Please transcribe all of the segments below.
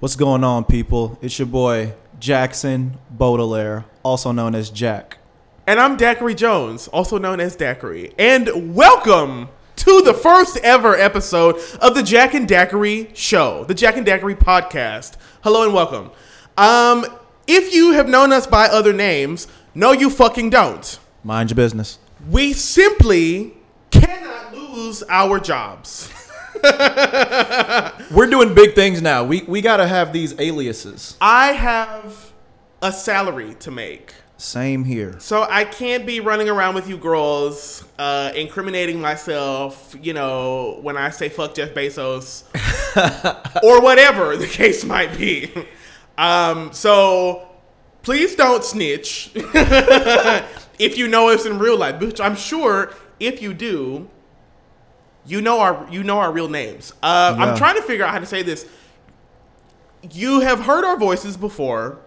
What's going on, people? It's your boy Jackson Baudelaire, also known as Jack. And I'm Daiquiri Jones, also known as Daiquiri. And welcome to the first ever episode of the Jack and Daiquiri Show, the Jack and Daiquiri podcast. Hello and welcome. Um, if you have known us by other names, no, you fucking don't. Mind your business. We simply cannot lose our jobs. We're doing big things now. We we gotta have these aliases. I have a salary to make. Same here. So I can't be running around with you girls, uh, incriminating myself, you know, when I say fuck Jeff Bezos or whatever the case might be. Um, so please don't snitch if you know us in real life, which I'm sure if you do, you know our you know our real names. Uh, Yeah. I'm trying to figure out how to say this. You have heard our voices before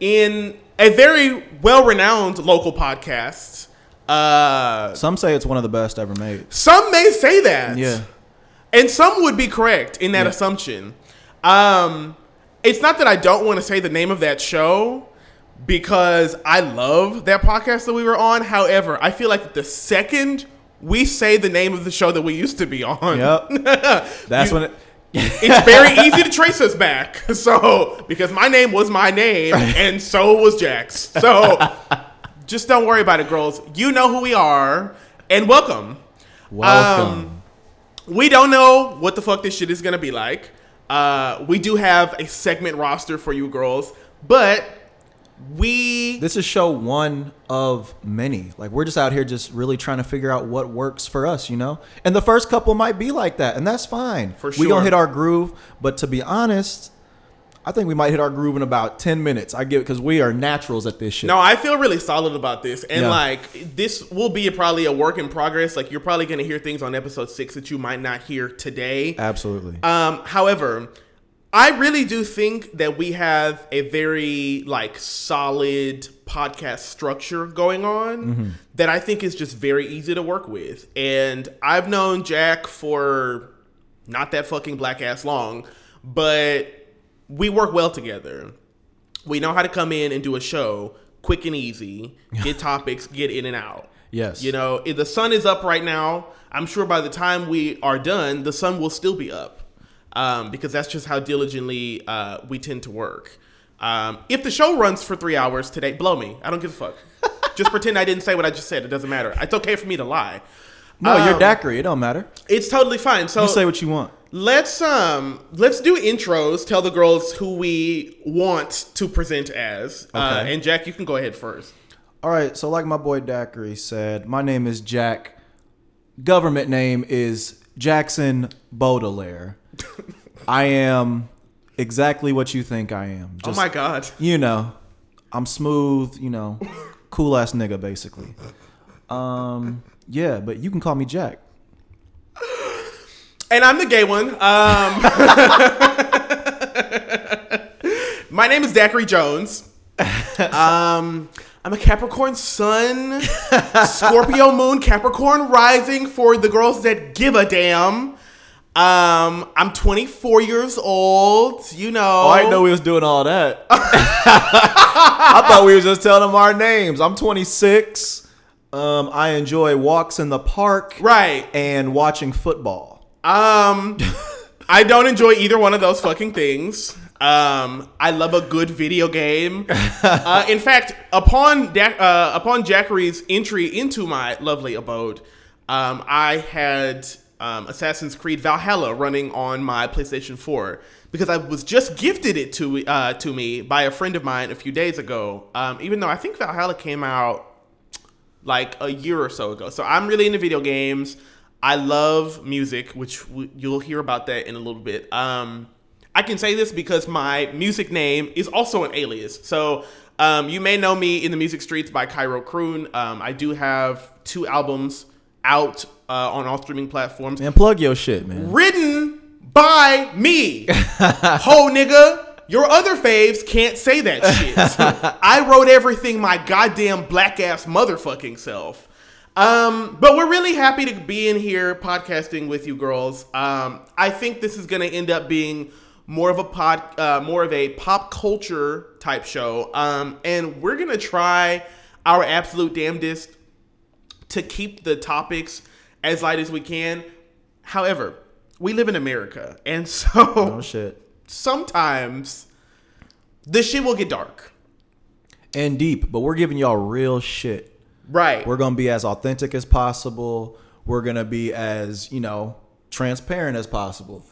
in a very well-renowned local podcast. Uh, Some say it's one of the best ever made. some may say that, Yeah. and some would be correct in that Yeah. assumption. Um, it's not that I don't want to say the name of that show because I love that podcast that we were on. However, I feel like the second we say the name of the show that we used to be on, Yep. That's when it. it's very easy to trace us back. So, because my name was my name, and so was Jack's. So, just don't worry about it, girls. You know who we are, and welcome. Welcome. Um, we don't know what the fuck this shit is gonna be like. Uh, we do have a segment roster for you girls, but we this is show one of many. Like we're just out here just really trying to figure out what works for us, you know? And the first couple might be like that, and that's fine. For sure We gonna hit our groove, but to be honest, I think we might hit our groove in about 10 minutes. I give it because we are naturals at this shit. No, I feel really solid about this, and Yeah. like this will be a, probably a work in progress. Like you're probably going to hear things on episode six that you might not hear today. Absolutely. Um, however, I really do think that we have a very like solid podcast structure going on mm-hmm. that I think is just very easy to work with. And I've known Jack for not that fucking black ass long, but we work well together. We know how to come in and do a show quick and easy, get topics, get in and out. Yes. You know, if the sun is up right now, I'm sure by the time we are done, the sun will still be up. Um, because that's just how diligently uh, we tend to work. Um, if the show runs for three hours today, blow me. I don't give a fuck. just pretend I didn't say what I just said. It doesn't matter. It's okay for me to lie. no, you're um, daiquiri. It don't matter. It's totally fine. So You say what you want. let's um let's do intros. Tell the girls who we want to present as. Uh, and Jack, you can go ahead first. All right, so like my boy Daiquiri said, my name is Jack. Government name is Jackson Baudelaire. I am exactly what you think I am. oh my god. You know, I'm smooth, you know, cool ass nigga basically. Um, yeah, but you can call me Jack. And I'm the gay one. Um, my name is Zachary Jones. Um, I'm a Capricorn Sun, Scorpio Moon, Capricorn Rising for the girls that give a damn. Um, I'm 24 years old. You know. Oh, I didn't know we was doing all that. I thought we was just telling them our names. I'm 26. Um, I enjoy walks in the park Right. and watching football. Um, I don't enjoy either one of those fucking things. Um, I love a good video game. Uh, in fact, upon da- uh, upon Jackery's entry into my lovely abode, um, I had um, Assassin's Creed Valhalla running on my PlayStation 4 because I was just gifted it to uh, to me by a friend of mine a few days ago. Um, even though I think Valhalla came out like a year or so ago. So I'm really into video games. I love music, which w- you'll hear about that in a little bit. Um, I can say this because my music name is also an alias. So um, you may know me in the music streets by Cairo Croon. Um, I do have two albums out uh, on all streaming platforms And plug your shit, man. written by me. Ho nigga. Your other faves can't say that shit. I wrote everything my goddamn black ass motherfucking self. Um, but we're really happy to be in here podcasting with you girls. Um, I think this is gonna end up being more of a pod, uh, more of a pop culture type show. Um, and we're gonna try our absolute damnedest to keep the topics as light as we can. However, we live in America, and so Oh shit. sometimes the shit will get dark. And deep, but we're giving y'all real shit. Right. We're gonna be as authentic as possible. We're gonna be as you know transparent as possible.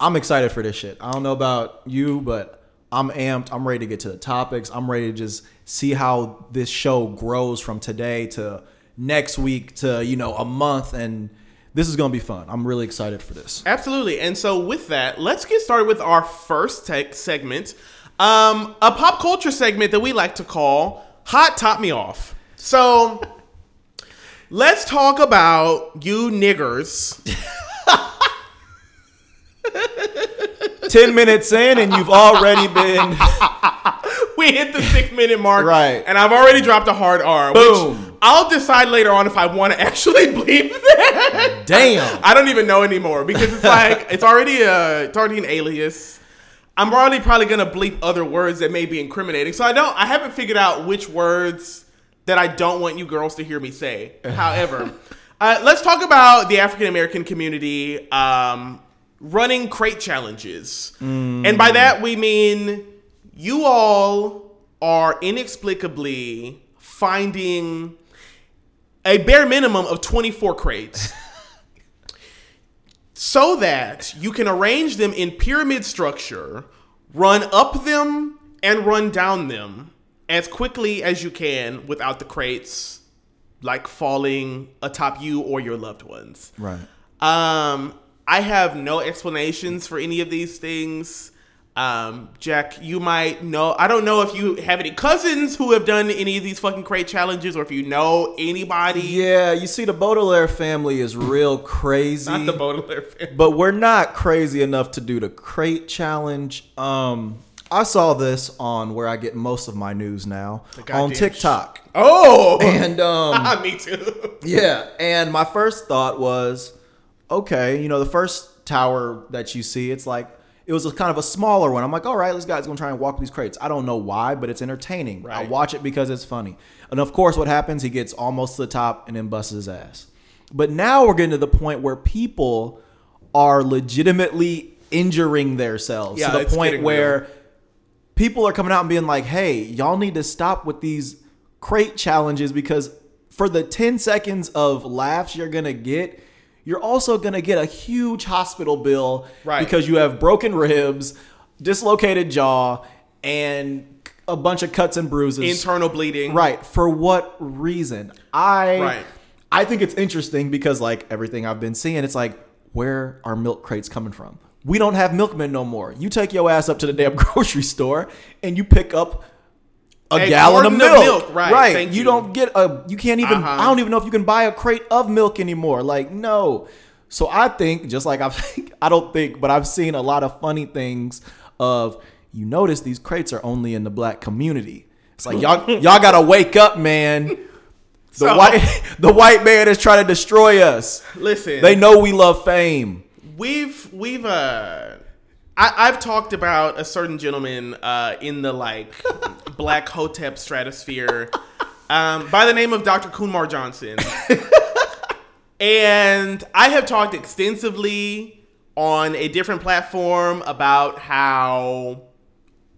I'm excited for this shit. I don't know about you, but I'm amped. I'm ready to get to the topics. I'm ready to just see how this show grows from today to next week to you know a month, and this is gonna be fun. I'm really excited for this. Absolutely. And so with that, let's get started with our first tech segment. Um, a pop culture segment that we like to call Hot Top Me Off. So let's talk about you niggers. Ten minutes in, and you've already been We hit the six minute mark. Right. And I've already dropped a hard R. Boom. Which I'll decide later on if I want to actually bleep that. damn. I don't even know anymore because it's like it's already a it's already an alias. I'm already probably gonna bleep other words that may be incriminating. So I don't I haven't figured out which words that I don't want you girls to hear me say. However, uh, let's talk about the African American community um, running crate challenges, and by that we mean you all are inexplicably finding a bare minimum of 24 crates so that you can arrange them in pyramid structure, run up them and run down them as quickly as you can without the crates like falling atop you or your loved ones. Right. Um, I have no explanations for any of these things. Um, Jack, you might know. I don't know if you have any cousins who have done any of these fucking crate challenges, or if you know anybody. Yeah, you see, the Baudelaire family is real crazy. Not the Baudelaire family. but we're not crazy enough to do the crate challenge. Um, I saw this on where I get most of my news now on TikTok. Oh, And um, me too. yeah, and my first thought was, okay, you know, the first tower that you see, it's like it was a kind of a smaller one. I'm like, all right, this guy's gonna try and walk these crates. I don't know why, but it's entertaining. I watch it because it's funny. And of course, what happens? He gets almost to the top and then busts his ass. But now we're getting to the point where people are legitimately injuring themselves Yeah, to the point where real. people are coming out and being like, "Hey, y'all need to stop with these crate challenges because for the 10 seconds of laughs you're going to get, you're also going to get a huge hospital bill Right. because you have broken ribs, dislocated jaw, and a bunch of cuts and bruises. Internal bleeding. Right. For what reason? I Right. I think it's interesting because like everything I've been seeing, it's like where are milk crates coming from? We don't have milkmen no more. You take your ass up to the damn grocery store and you pick up a, A gallon of carton of milk. milk, right, thank you. you. don't get a you can't even Uh-huh. I don't even know if you can buy a crate of milk anymore. Like no. So I think just like I've I don't think, but I've seen a lot of funny things of you notice these crates are only in the black community. It's like y'all y'all gotta wake up, man. The So- white the white man is trying to destroy us. Listen, They know we love fame. we've we've uh I, I've talked about a certain gentleman uh, in the like black hotep stratosphere um, by the name of Dr. Umar Johnson. and I have talked extensively on a different platform about how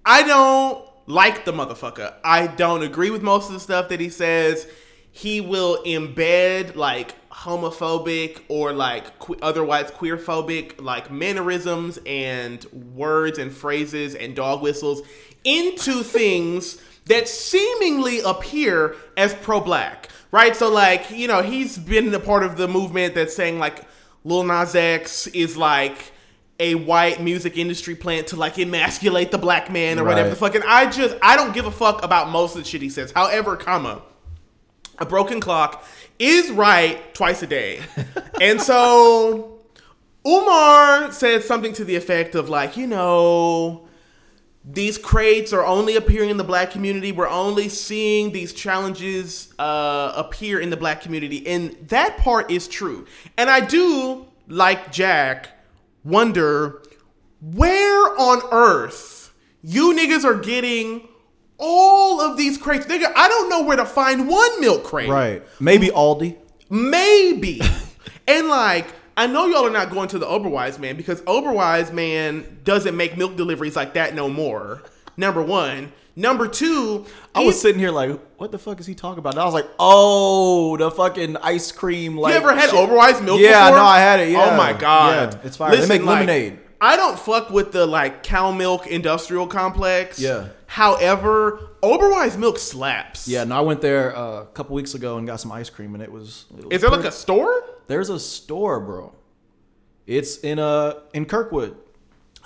I don't like the motherfucker. I don't agree with most of the stuff that he says. He will embed like homophobic or like que- otherwise queerphobic like mannerisms and words and phrases and dog whistles into things that seemingly appear as pro-black, right? So like, you know, he's been a part of the movement that's saying like Lil Nas X is like a white music industry plant to like emasculate the black man or whatever the fuck. And I just I don't give a fuck about most of the shit he says. However, comma, a broken clock is right twice a day. and so Umar said something to the effect of like, you know, these crates are only appearing in the black community. We're only seeing these challenges uh, appear in the black community. And that part is true. And I do, like Jack, wonder where on earth you niggas are getting all of these crates? Nigga, I don't know where to find one milk crate. Right. Maybe Aldi. Maybe. and like, I know y'all are not going to the Oberweis man because Oberweis man doesn't make milk deliveries like that no more. Number one. Number two, I was sitting here like, what the fuck is he talking about? And I was like, oh, the fucking ice cream. Like, you ever had shit. Oberweis milk Yeah, before? no, I had it. Yeah. Oh my god, Yeah, it's fire. They make like, lemonade. I don't fuck with the like cow milk industrial complex. Yeah. However, Oberweis milk slaps. Yeah, no, I went there uh, a couple weeks ago and got some ice cream, and it was. It was Is there like a store? There's a store, bro. It's in uh in Kirkwood.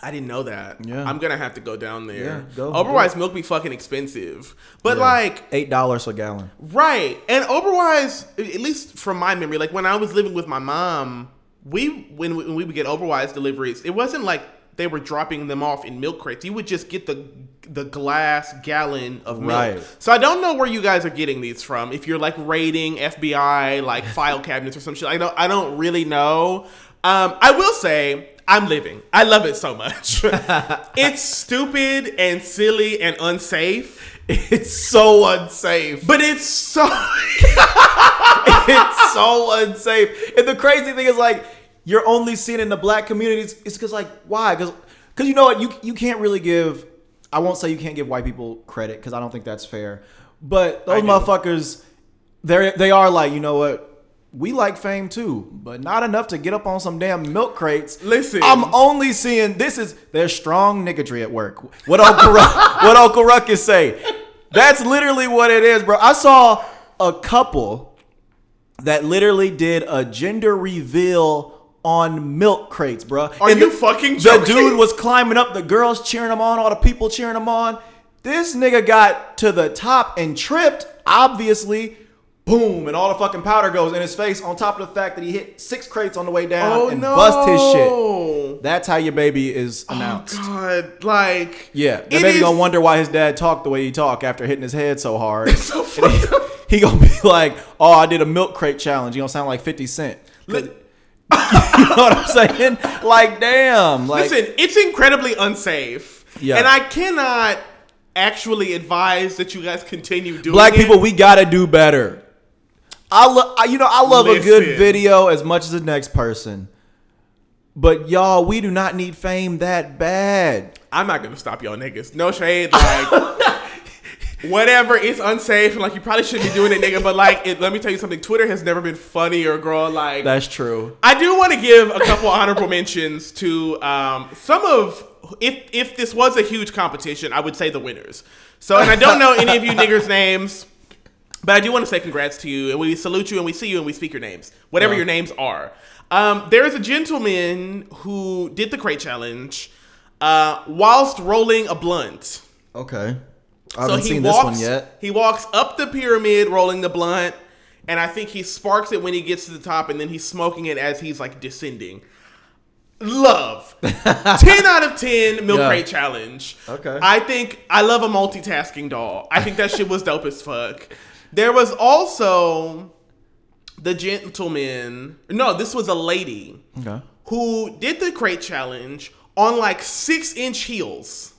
I didn't know that. Yeah. I'm gonna have to go down there. Yeah, go, Oberweis milk be fucking expensive, but Yeah. like eight dollars a gallon. Right. And Oberweis, at least from my memory, like when I was living with my mom, we when, we- when we would get Oberweis deliveries, it wasn't like they were dropping them off in milk crates. You would just get the the glass gallon of milk. Right. So I don't know where you guys are getting these from. If you're like raiding FBI like file cabinets or some shit, I don't I don't really know. Um, I will say I'm living. I love it so much. it's stupid and silly and unsafe, It's so unsafe. but it's so it's so unsafe. And the crazy thing is like you're only seeing in the black communities. It's because like why? Because because you know what you you can't really give. I won't say you can't give white people credit because I don't think that's fair. But those motherfuckers, they they are like you know what. We like fame too, but not enough to get up on some damn milk crates. Listen. I'm only seeing this is there's strong niggatry at work. What Uncle Ruck, what Uncle Ruckus say? That's literally what it is, bro. I saw a couple that literally did a gender reveal on milk crates, bro. Are you fucking joking? The dude was climbing up, the girls cheering him on, all the people cheering him on. This nigga got to the top and tripped, obviously. Boom, and all the fucking powder goes in his face on top of the fact that he hit six crates on the way down Oh and no! bust his shit. That's how your baby is oh, announced. God, like Yeah, the baby is- gonna wonder why his dad talked the way he talked after hitting his head so hard. so up. he gonna be like, "Oh, I did a milk crate challenge." You gonna sound like Fifty cent. 'Cause- you know what I'm saying? Like, damn. Like, Listen, it's incredibly unsafe. Yeah. and I cannot actually advise that you guys continue doing it. black it. people, we gotta do better. I love, you know, I love a good video as much as the next person. But y'all, we do not need fame that bad. I'm not gonna stop y'all niggas. No shade, like. Whatever, it's unsafe, and like you probably shouldn't be doing it, nigga. But like, it, let me tell you something. Twitter has never been funnier, girl. Like, That's true. I do want to give a couple honorable mentions to um, some of if if this was a huge competition, I would say the winners. So, and I don't know any of you niggers' names, but I do want to say congrats to you, and we salute you, and we see you, and we speak your names, whatever Yeah. your names are. Um, there is a gentleman who did the crate challenge uh, whilst rolling a blunt. Okay. I haven't seen this one yet. He walks up the pyramid rolling the blunt, and I think he sparks it when he gets to the top, and then he's smoking it as he's like descending. Love. 10 out of 10 milk Yeah. crate challenge. Okay. I think I love a multitasking doll. I think that shit was dope as fuck. There was also the gentleman. No, this was a lady Okay. who did the crate challenge on like six inch heels,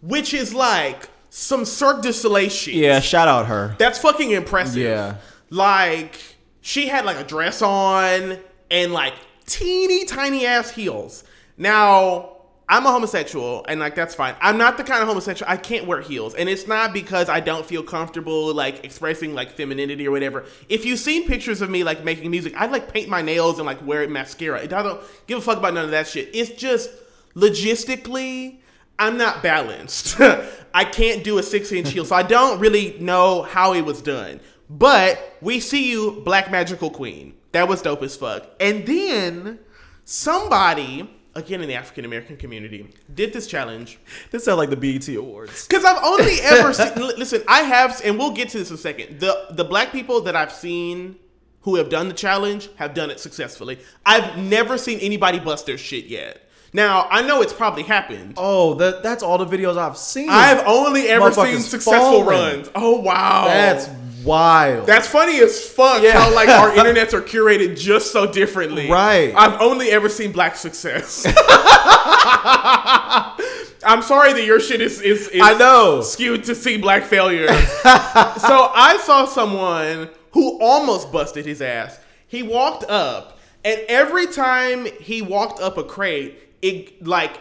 which is like some Cirque du Soleil shit. Yeah, shout out her. That's fucking impressive. Yeah. Like, she had like a dress on and like teeny tiny ass heels. Now, I'm a homosexual and like that's fine. I'm not the kind of homosexual I can't wear heels. And it's not because I don't feel comfortable like expressing like femininity or whatever. If you've seen pictures of me like making music, I'd like paint my nails and like wear mascara. I don't give a fuck about none of that shit. It's just logistically I'm not balanced. I can't do a six inch heel, so I don't really know how it was done. But we see you, Black Magical Queen. That was dope as fuck. And then somebody, again in the African American community, did this challenge. This sounds like the BET Awards. Because I've only ever seen. Listen, I have, and we'll get to this in a second. The the black people that I've seen who have done the challenge have done it successfully. I've never seen anybody bust their shit yet. Now I know it's probably happened. Oh, that that's all the videos I've seen. I've only ever seen successful falling. runs. Oh wow, That's wild. That's funny as fuck Yeah. how like our internets are curated just so differently. Right. I've only ever seen black success. I'm sorry that your shit is is, is I know. skewed to see black failure. so I saw someone who almost busted his ass. He walked up, and every time he walked up a crate, it like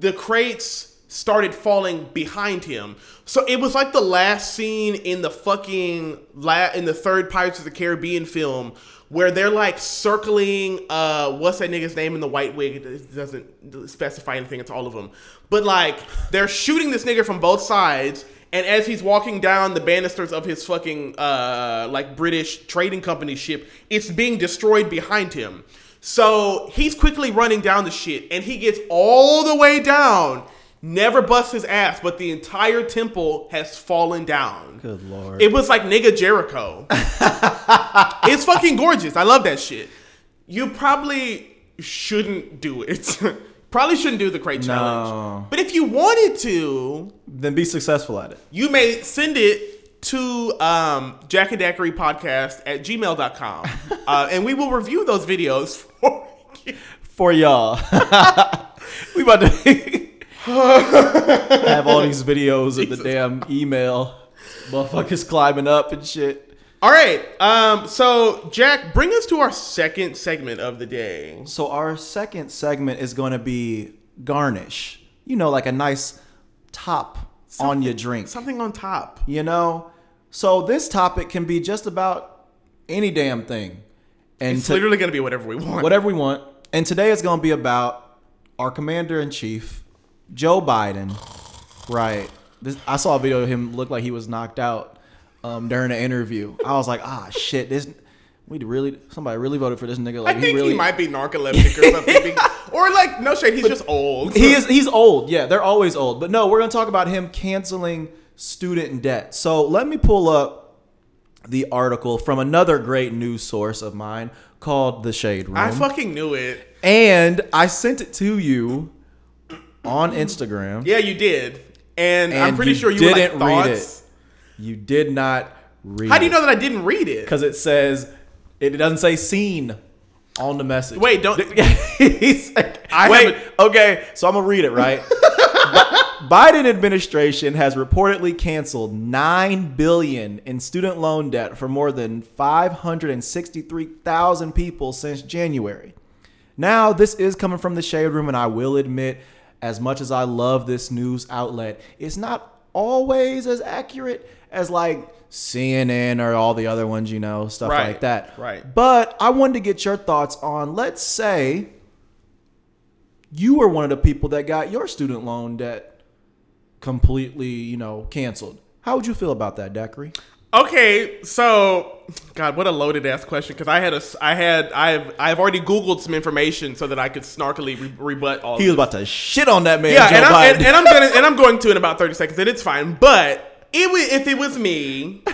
the crates started falling behind him. So it was like the last scene in the fucking la- in the third Pirates of the Caribbean film where they're like circling uh what's that nigga's name in the white wig? It doesn't specify anything. It's all of them. But like they're shooting this nigga from both sides and as he's walking down the banisters of his fucking uh like British trading company ship it's being destroyed behind him so he's quickly running down the shit, and he gets all the way down, never busts his ass, but the entire temple has fallen down. Good lord. It was like nigga Jericho. it's fucking gorgeous. I love that shit. You probably shouldn't do it. probably shouldn't do the crate No. challenge. But if you wanted to, then be successful at it. you may send it to um, Jack and Daiquiri podcast at gmail.com. uh, and we will review those videos for. For y'all. we about to have all these videos of the damn email. Motherfuckers climbing up and shit. All right. Um, so, Jack, bring us to our second segment of the day. So our second segment is going to be garnish. You know, like a nice top on your drink. Something on top. You know? So this topic can be just about any damn thing. And It's to- literally going to be whatever we want. whatever we want. And today is going to be about our commander in chief, Joe Biden. Right. This, I saw a video of him look like he was knocked out um, during an interview. I was like, ah, shit. This we really somebody really voted for this nigga. Like, I think really, he might be narcoleptic or something. or, like, no shade, he's just old. he is he's old. Yeah, they're always old. But no, we're gonna talk about him canceling student debt. So let me pull up the article from another great news source of mine called The Shade Room. I fucking knew it. and I sent it to you on Instagram. Yeah, you did. And, I'm pretty you sure you didn't read thoughts. You did not read. How do you know that I didn't read it? Because it says it doesn't say seen on the message. Wait, don't. He's like, I wait, okay, so I'm gonna read it right. Bi- Biden administration has reportedly canceled nine billion in student loan debt for more than 563,000 people since January. Now, this is coming from the shade room, and I will admit, as much as I love this news outlet, it's not always as accurate as like CNN or all the other ones, you know, stuff Right, like that. right. But I wanted to get your thoughts on, let's say, you were one of the people that got your student loan debt completely, you know, canceled. How would you feel about that, Daiquiri? Okay, so God, what a loaded ass question. Because I had a, I had, I've, I've already Googled some information so that I could snarkily re- rebut all. He was about to shit on that man, yeah, Joe and I'm, and, and I'm gonna, and I'm going to in about thirty seconds, and it's fine. But it would, if it was me,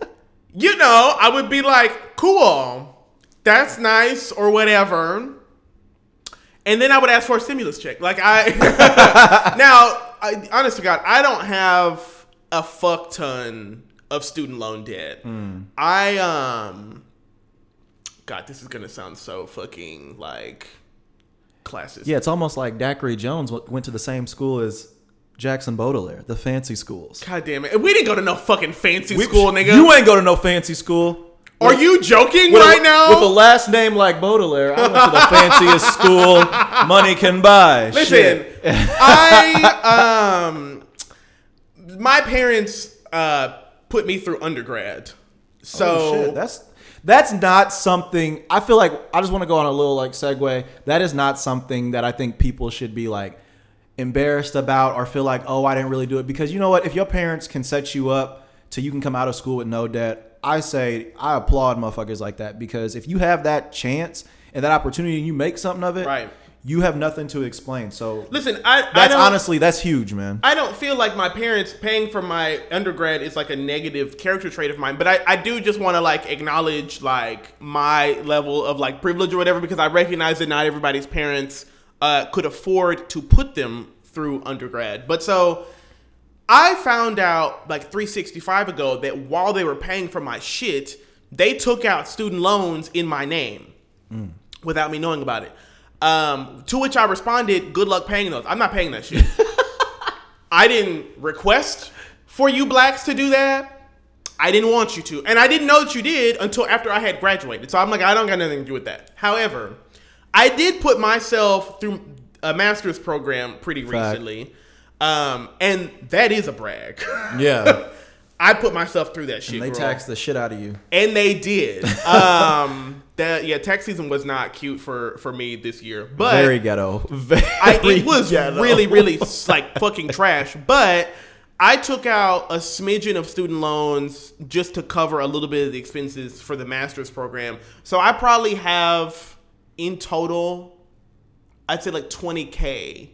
you know, I would be like, cool, that's nice or whatever. And then I would ask for a stimulus check. Like I now, I, honest to God, I don't have a fuck ton of student loan debt. I um, God, this is gonna sound so fucking like classist. yeah, it's almost like Daiquiri Jones went to the same school as Jackson Baudelaire, the fancy schools. God damn it, we didn't go to no fucking fancy school, nigga. You ain't go to no fancy school. Are you joking With right now? With a last name like Baudelaire, I went to the fanciest school money can buy. Listen, I um, my parents uh put me through undergrad, so Oh, shit, that's that's not something I feel like I just want to go on a little like segue. That is not something that I think people should be like embarrassed about or feel like, oh, I didn't really do it. Because you know what? If your parents can set you up till you can come out of school with no debt, I say I applaud motherfuckers like that because if you have that chance and that opportunity and you make something of it, Right. you have nothing to explain. So listen, I I that's don't, honestly that's huge, man. I don't feel like my parents paying for my undergrad is like a negative character trait of mine, but I, I do just want to like acknowledge like my level of like privilege or whatever because I recognize that not everybody's parents uh, could afford to put them through undergrad. But so I found out like 365 ago that while they were paying for my shit, they took out student loans in my name without me knowing about it. Um, to which I responded, "Good luck paying those. I'm not paying that shit. I didn't request for you blacks to do that. I didn't want you to, and I didn't know that you did until after I had graduated. So I'm like, I don't got nothing to do with that. However, I did put myself through a master's program pretty Fact. recently, um, and that is a brag. Yeah. I put myself through that shit. And they girl. taxed the shit out of you. and they did. Um, that yeah, tax season was not cute for for me this year, but Very ghetto. Very I, it was ghetto. really, really like fucking trash. But I took out a smidgen of student loans just to cover a little bit of the expenses for the master's program. So I probably have in total, I'd say like twenty k.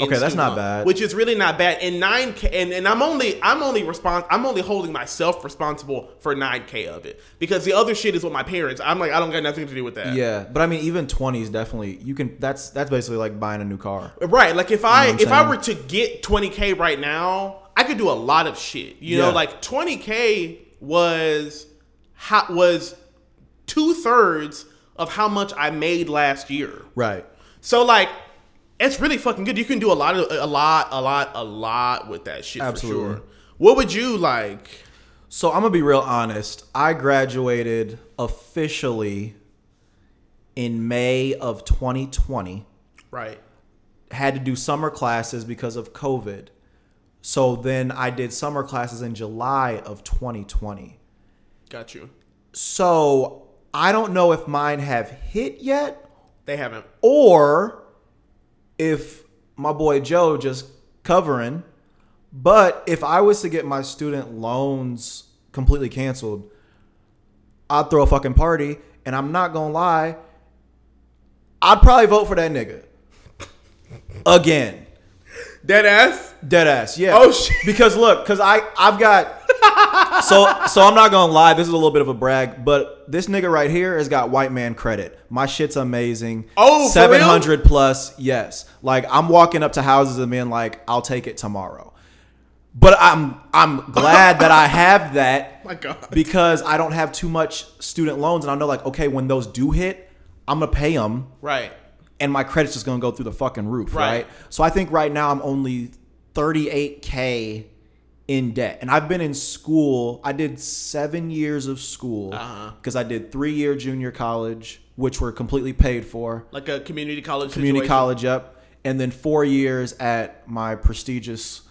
Okay, that's not bad. Which is really not bad. And nine k, and, and I'm only I'm only respons- I'm only holding myself responsible for nine k of it because the other shit is with my parents. I'm like I don't got nothing to do with that. Yeah, but I mean, even twenties definitely you can. That's that's basically like buying a new car. Right. Like if I what I'm if I were to get 20k right now, I could do a lot of shit. You know, like 20k was how was two thirds of how much I made last year. Right. So like it's really fucking good. You can do a lot of a lot, a lot, a lot with that shit Absolutely. for sure. What would you like? So I'm gonna be real honest. I graduated officially in May of 2020. Right. Had to do summer classes because of COVID. So then I did summer classes in July of 2020. Got you. So I don't know if mine have hit yet They haven't. or if my boy Joe just covering. But if I was to get my student loans completely canceled, I'd throw a fucking party. And I'm not gonna lie, I'd probably vote for that nigga again. Dead ass. Dead ass, yeah. Oh, shit. Because look, because I I've got so so I'm not gonna lie. This is a little bit of a brag, but this nigga right here has got white man credit. My shit's amazing. Oh, seven hundred plus. Yes, like I'm walking up to houses and being like, I'll take it tomorrow. But I'm I'm glad that I have that oh My God. because I don't have too much student loans, and I know like okay, when those do hit, I'm gonna pay them Right. And my credit's just gonna go through the fucking roof, Right. right? So I think right now I'm only 38k in debt, and I've been in school. I did seven years of school Uh-huh. because I did three year junior college, which were completely paid for, Like a community college. community situation. college up, and then four years at my prestigious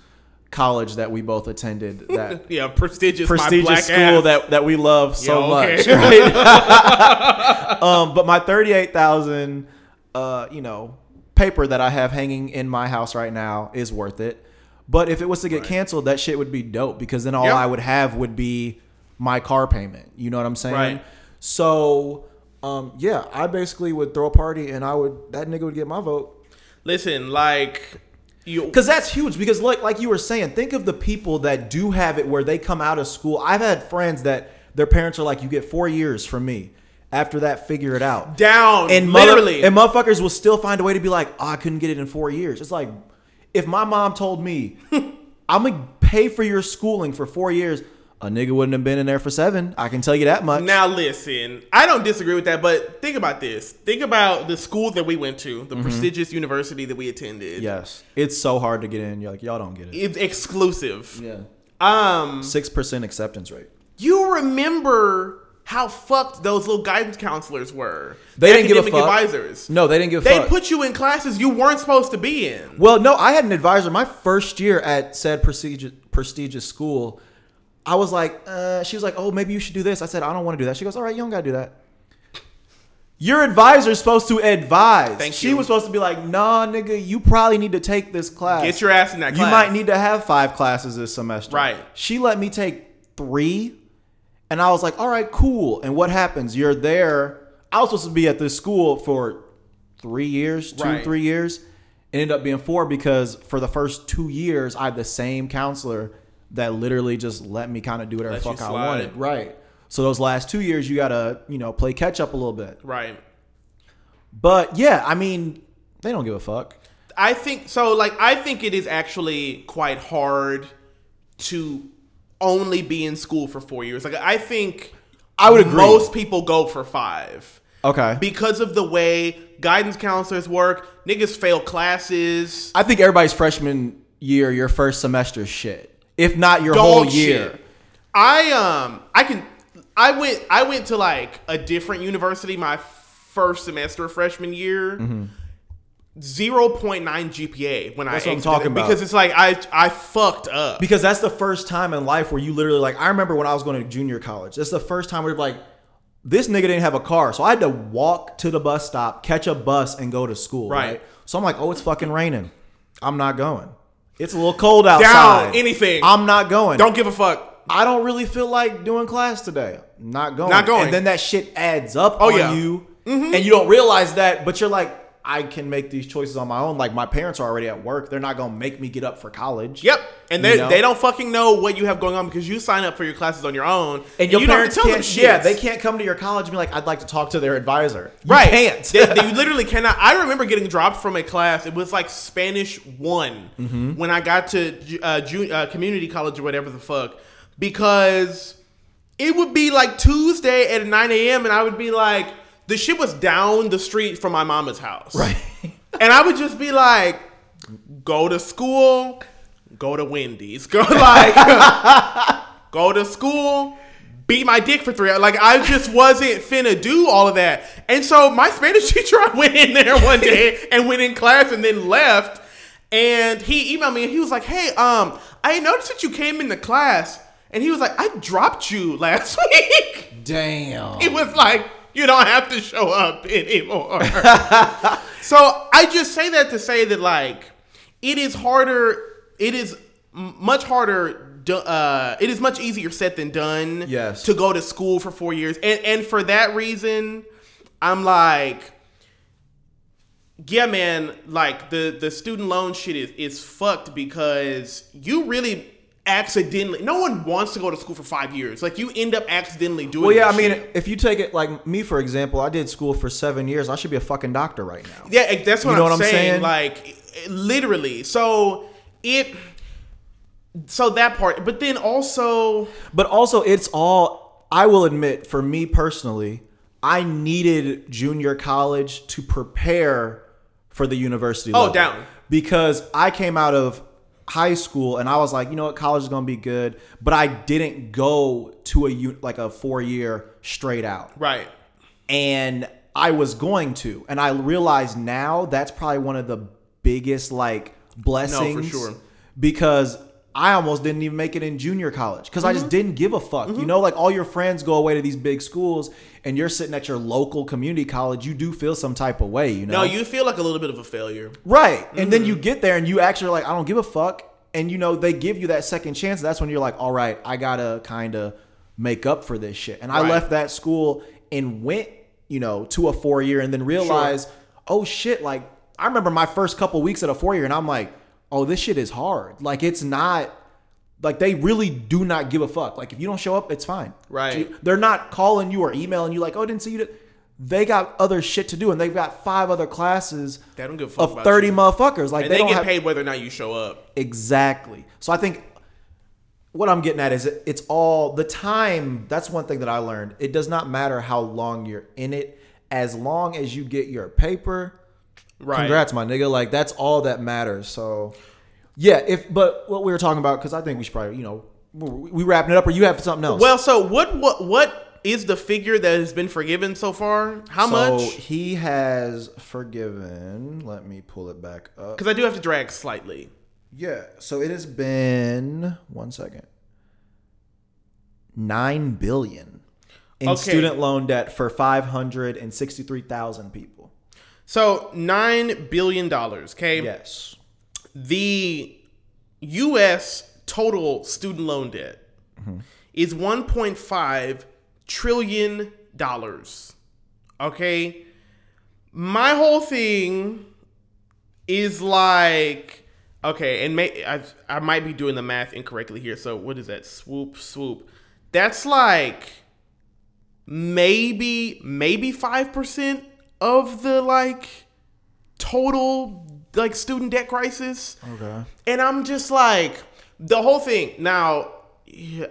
college that we both attended. That Yeah, prestigious. my black prestigious school ass. that, that we love so Yeah, okay. much. Right? um, but my thirty-eight thousand, uh, you know, paper that I have hanging in my house right now is worth it. But if it was to get canceled, that shit would be dope because then all Yep. I would have would be my car payment. You know what I'm saying? Right. So, um, yeah, I basically would throw a party and I would that nigga would get my vote. Listen, like you. Because that's huge. Because like like you were saying, think of the people that do have it where they come out of school. I've had friends that their parents are like, "You get four years from me. After that, figure it out." down And mother- and motherfuckers will still find a way to be like, "Oh, I couldn't get it in four years." It's like, if my mom told me, "I'm gonna pay for your schooling for four years," a nigga wouldn't have been in there for seven. I can tell you that much. Now listen, I don't disagree with that, but think about this. Think about the school that we went to, Mm-hmm. the prestigious university that we attended. yes, it's so hard to get in. You're like, y'all don't get it. It's exclusive. Yeah, Um, six percent acceptance rate. you remember how fucked those little guidance counselors were? They The didn't give a fuck. advisors. No, they didn't give a They fuck. put you in classes you weren't supposed to be in. Well, no, I had an advisor. My first year at said prestigious prestigious school, I was like, uh, she was like, oh, maybe you should do this. I said, I don't want to do that. She goes, all right, you don't gotta do that. Your advisor's supposed to advise. Thank she you. was supposed to be like, nah, nigga, you probably need to take this class. Get your ass in that You class. might need to have five classes this semester. Right. She let me take three, and I was like, all right, cool. And what happens? You're there. I was supposed to be at this school for three years, two, Right. three years. It ended up being four because for the first two years, I had the same counselor that literally just let me kind of do whatever Let fuck I wanted. Right. So those last two years, you gotta, you know, play catch up a little bit. Right. But yeah, I mean, they don't give a fuck. I think so. Like, I think it is actually quite hard to only be in school for four years. Like I think I would agree. most people go for five Okay. because of the way guidance counselors work. Niggas fail classes. I think everybody's freshman year, your first semester shit. If not your Dog whole shit. year. I um I can I went I went to like a different university my first semester of freshman year. 0.9 GPA when Mm-hmm. That's I what I'm talking about. because it's like I I fucked up. Because that's the first time in life where you literally like I remember when I was going to junior college. That's the first time where like this nigga didn't have a car. So I had to walk to the bus stop, catch a bus and go to school, Right. right? So I'm like, "Oh, it's fucking raining. I'm not going. It's a little cold outside. Down anything. I'm not going. Don't give a fuck. I don't really feel like doing class today. Not going. Not going. And then that shit adds up Oh, on yeah. you, and you don't realize that. But you're like, I can make these choices on my own. Like my parents are already at work. They're not gonna make me get up for college. Yep. And they, You know? they don't fucking know what you have going on because you sign up for your classes on your own. And your you parents to tell them can't. shit. Yeah, they can't come to your college and be like, I'd like to talk to their advisor. You Right. Can't. they, they literally cannot. I remember getting dropped from a class. It was like Spanish one Mm-hmm. when I got to uh, ju- uh, community college or whatever the fuck because it would be like Tuesday at 9 a.m. and I would be like, the shit was down the street from my mama's house. Right. And I would just be like, go to school, go to Wendy's, go like, go to school, beat my dick for three hours. Like I just wasn't finna do all of that. And so my Spanish teacher, I went in there one day and went in class and then left. And he emailed me and he was like, "Hey, um, I noticed that you came into class." And he was like, "I dropped you last week." Damn. It was like, you don't have to show up anymore. so I just say that to say that like it is harder. It is much harder. Uh, it is much easier said than done. Yes. To go to school for four years, and and for that reason, I'm like, yeah, man. Like the the student loan shit is is fucked because you really accidentally. No one wants to go to school for five years. Like you end up accidentally doing. Well, yeah. I mean, shit. if you take it like me for example, I did school for seven years. I should be a fucking doctor right now. Yeah, that's what, You know I'm, what I'm saying. saying? Like literally. So it so that part, but then also But also, it's all, I will admit, for me personally, I needed junior college to prepare for the university. Oh, level. down. Because I came out of high school and I was like, you know what, college is going to be good. But I didn't go to a, like a four year straight out. right. And I was going to. And I realize now that's probably one of the biggest like blessings. for sure. Because I almost didn't even make it in junior college because I Mm-hmm. just didn't give a fuck. You know, like all your friends go away to these big schools and you're sitting at your local community college, you do feel some type of way, you know? No, you feel like a little bit of a failure. Right. And then Mm-hmm. you get there and you actually are like, I don't give a fuck. And you know, they give you that second chance. That's when you're like, all right, I gotta kind of make up for this shit. And I left that school and went, you know, to a four year and then realized, oh shit, like I remember my first couple weeks at a four year and I'm like, oh, this shit is hard. Like it's not like they really do not give a fuck. Like if you don't show up, it's fine. Right. They're not calling you or emailing you like, oh, I didn't see you. They got other shit to do, and they've got five other classes They don't give of thirty you. motherfuckers. Like And they, they, get have paid whether or not you show up. exactly. So I think what I'm getting at is it- it's all the time. That's one thing that I learned. It does not matter how long you're in it, as long as you get your paper. Right. Congrats, my nigga. Like that's all that matters. So yeah, if but what we were talking about because I think we should probably you know we we wrapping it up or you have something else. Well, so what what what is the figure that has been forgiven so far? How so much? he has forgiven. Let me pull it back up. Because I do have to drag slightly. Yeah, so it has been one second. Nine billion in Okay. student loan debt for five hundred and sixty-three thousand people. So nine billion dollars. Okay. Yes. the U.S. total student loan debt mm-hmm. is 1.5 trillion dollars. Okay, my whole thing is like okay, and may, I I might be doing the math incorrectly here. So what is that? Swoop swoop. That's like maybe maybe five percent of the like total like student debt crisis. Okay. And I'm just like, the whole thing. Now,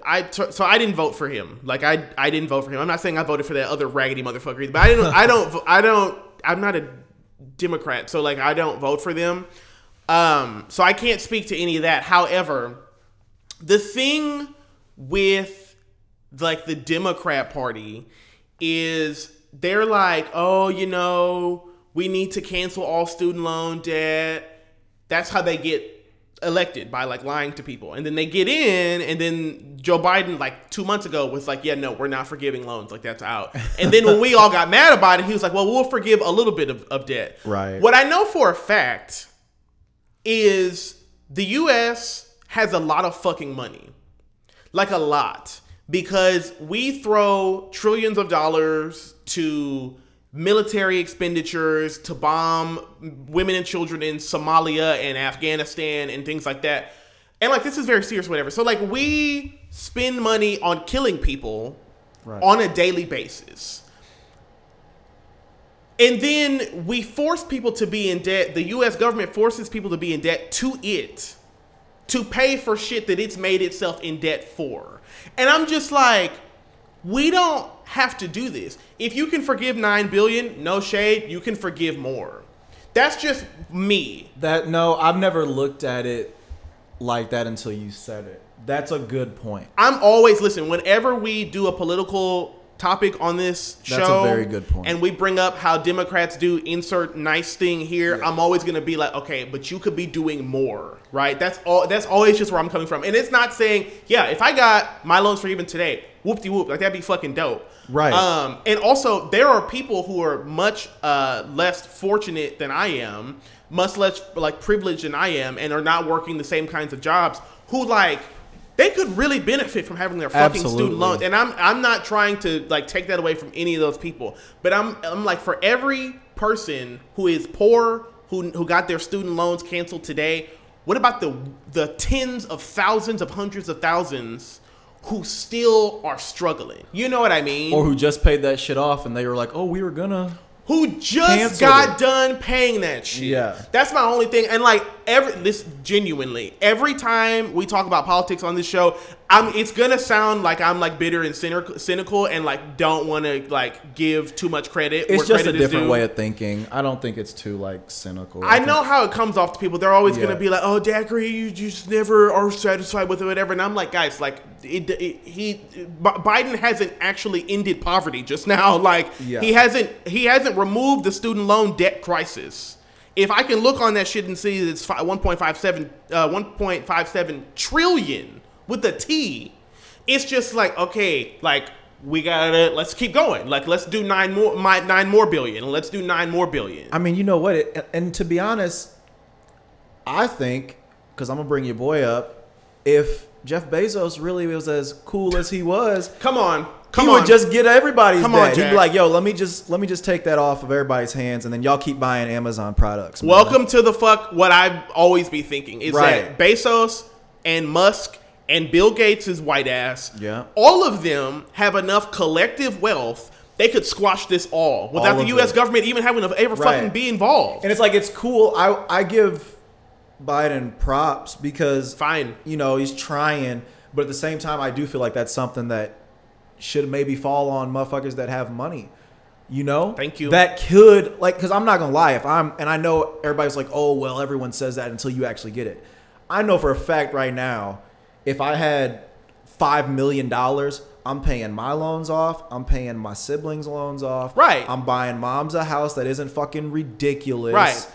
I t- so I didn't vote for him. Like I I didn't vote for him. I'm not saying I voted for that other raggedy motherfucker, either, but I didn't. I don't. I don't. I'm not a Democrat, so like I don't vote for them. Um, so I can't speak to any of that. However, the thing with like the Democrat Party is they're like, oh, you know, we need to cancel all student loan debt. That's how they get elected by like lying to people. And then they get in, and then Joe Biden, like two months ago, was like, yeah, no, we're not forgiving loans. Like, that's out. And then when we all got mad about it, he was like, well, we'll forgive a little bit of, of debt. Right. What I know for a fact is the US has a lot of fucking money. Like a lot. Because we throw trillions of dollars to military expenditures to bomb women and children in Somalia and Afghanistan and things like that. And like this is very serious, whatever. So like we spend money on killing people Right. on a daily basis. And then we force people to be in debt. The US government forces people to be in debt to it to pay for shit that it's made itself in debt for. And I'm just like, we don't have to do this. If you can forgive 9 billion, no shade, you can forgive more. That's just me. That no, I've never looked at it like that until you said it. That's a good point. I'm always listen. Whenever we do a political topic on this show, That's a very good point. and we bring up how Democrats do insert nice thing here, I'm always gonna be like, okay, but you could be doing more, right? That's all. That's always just where I'm coming from, and it's not saying, yeah, if I got my loans forgiven today, whoop de whoop, like that'd be fucking dope, Right. Um, and also there are people who are much uh, less fortunate than I am, much less like privileged than I am, and are not working the same kinds of jobs who like. They could really benefit from having their fucking student loans, and I'm I'm not trying to like take that away from any of those people, but I'm I'm like for every person who is poor who who got their student loans canceled today, what about the the tens of thousands of hundreds of thousands who still are struggling? You know what I mean? Or who just paid that shit off and they were like, "Oh, we were gonna." who just Canceled got it. done paying that shit. Yeah. That's my only thing. And like every this genuinely, every time we talk about politics on this show, I'm it's gonna sound like I'm like bitter and cynical, cynical and like don't want to like give too much credit. It's just a credit is different way of thinking. I don't think it's too like cynical. I think- know how it comes off to people. They're always Yeah. gonna be like, "Oh, Daiquiri, you just never are satisfied with it, whatever." And I'm like, guys, like, it, it, he B- Biden hasn't actually ended poverty just now. Like, Yeah. he hasn't he hasn't removed the student loan debt crisis. If I can look on that shit and see that it's fi- 1.57 uh, 1.57 trillion with a T, it's just like okay, like. We gotta let's keep going. Like let's do nine more, my, nine more billion. and Let's do nine more billion. I mean, you know what? It, and to be honest, I think because I'm gonna bring your boy up. If Jeff Bezos really was as cool as he was, Come on, come he on. would just get everybody's Come on. He'd Jack. be like, "Yo, let me just let me just take that off of everybody's hands, and then y'all keep buying Amazon products." man." Welcome to the fuck. What I always be thinking is Right. that Bezos and Musk and Bill Gates' is white ass, Yeah. all of them have enough collective wealth. They could squash this all without All the of U.S. it. government even having to ever fucking be involved. And it's like it's cool. I I give Biden props because Fine. you know he's trying, but at the same time, I do feel like that's something that should maybe fall on motherfuckers that have money. You know, Thank you. That could like because I'm not gonna lie. If I'm and I know everybody's like, oh well, everyone says that until you actually get it. I know for a fact right now, if I had five million dollars, I'm paying my loans off. I'm paying my siblings' loans off. Right. I'm buying mom's a house that isn't fucking ridiculous. Right.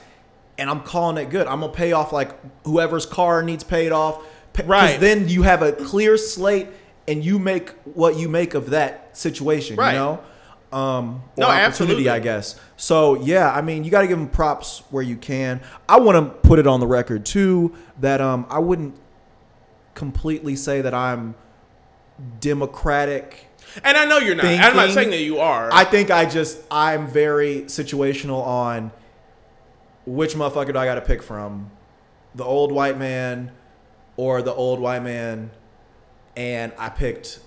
And I'm calling it good. I'm gonna pay off like whoever's car needs paid off. Right. Then you have a clear slate, and you make what you make of that situation. Right. You know. Um, No, opportunity, absolutely. I guess. So yeah, I mean, you got to give them props where you can. I want to put it on the record too that um, I wouldn't completely say that I'm democratic. and I know you're not. I'm not saying that you are. I think I just I'm very situational on which motherfucker do I got to pick from, the old white man or the old white man, and I picked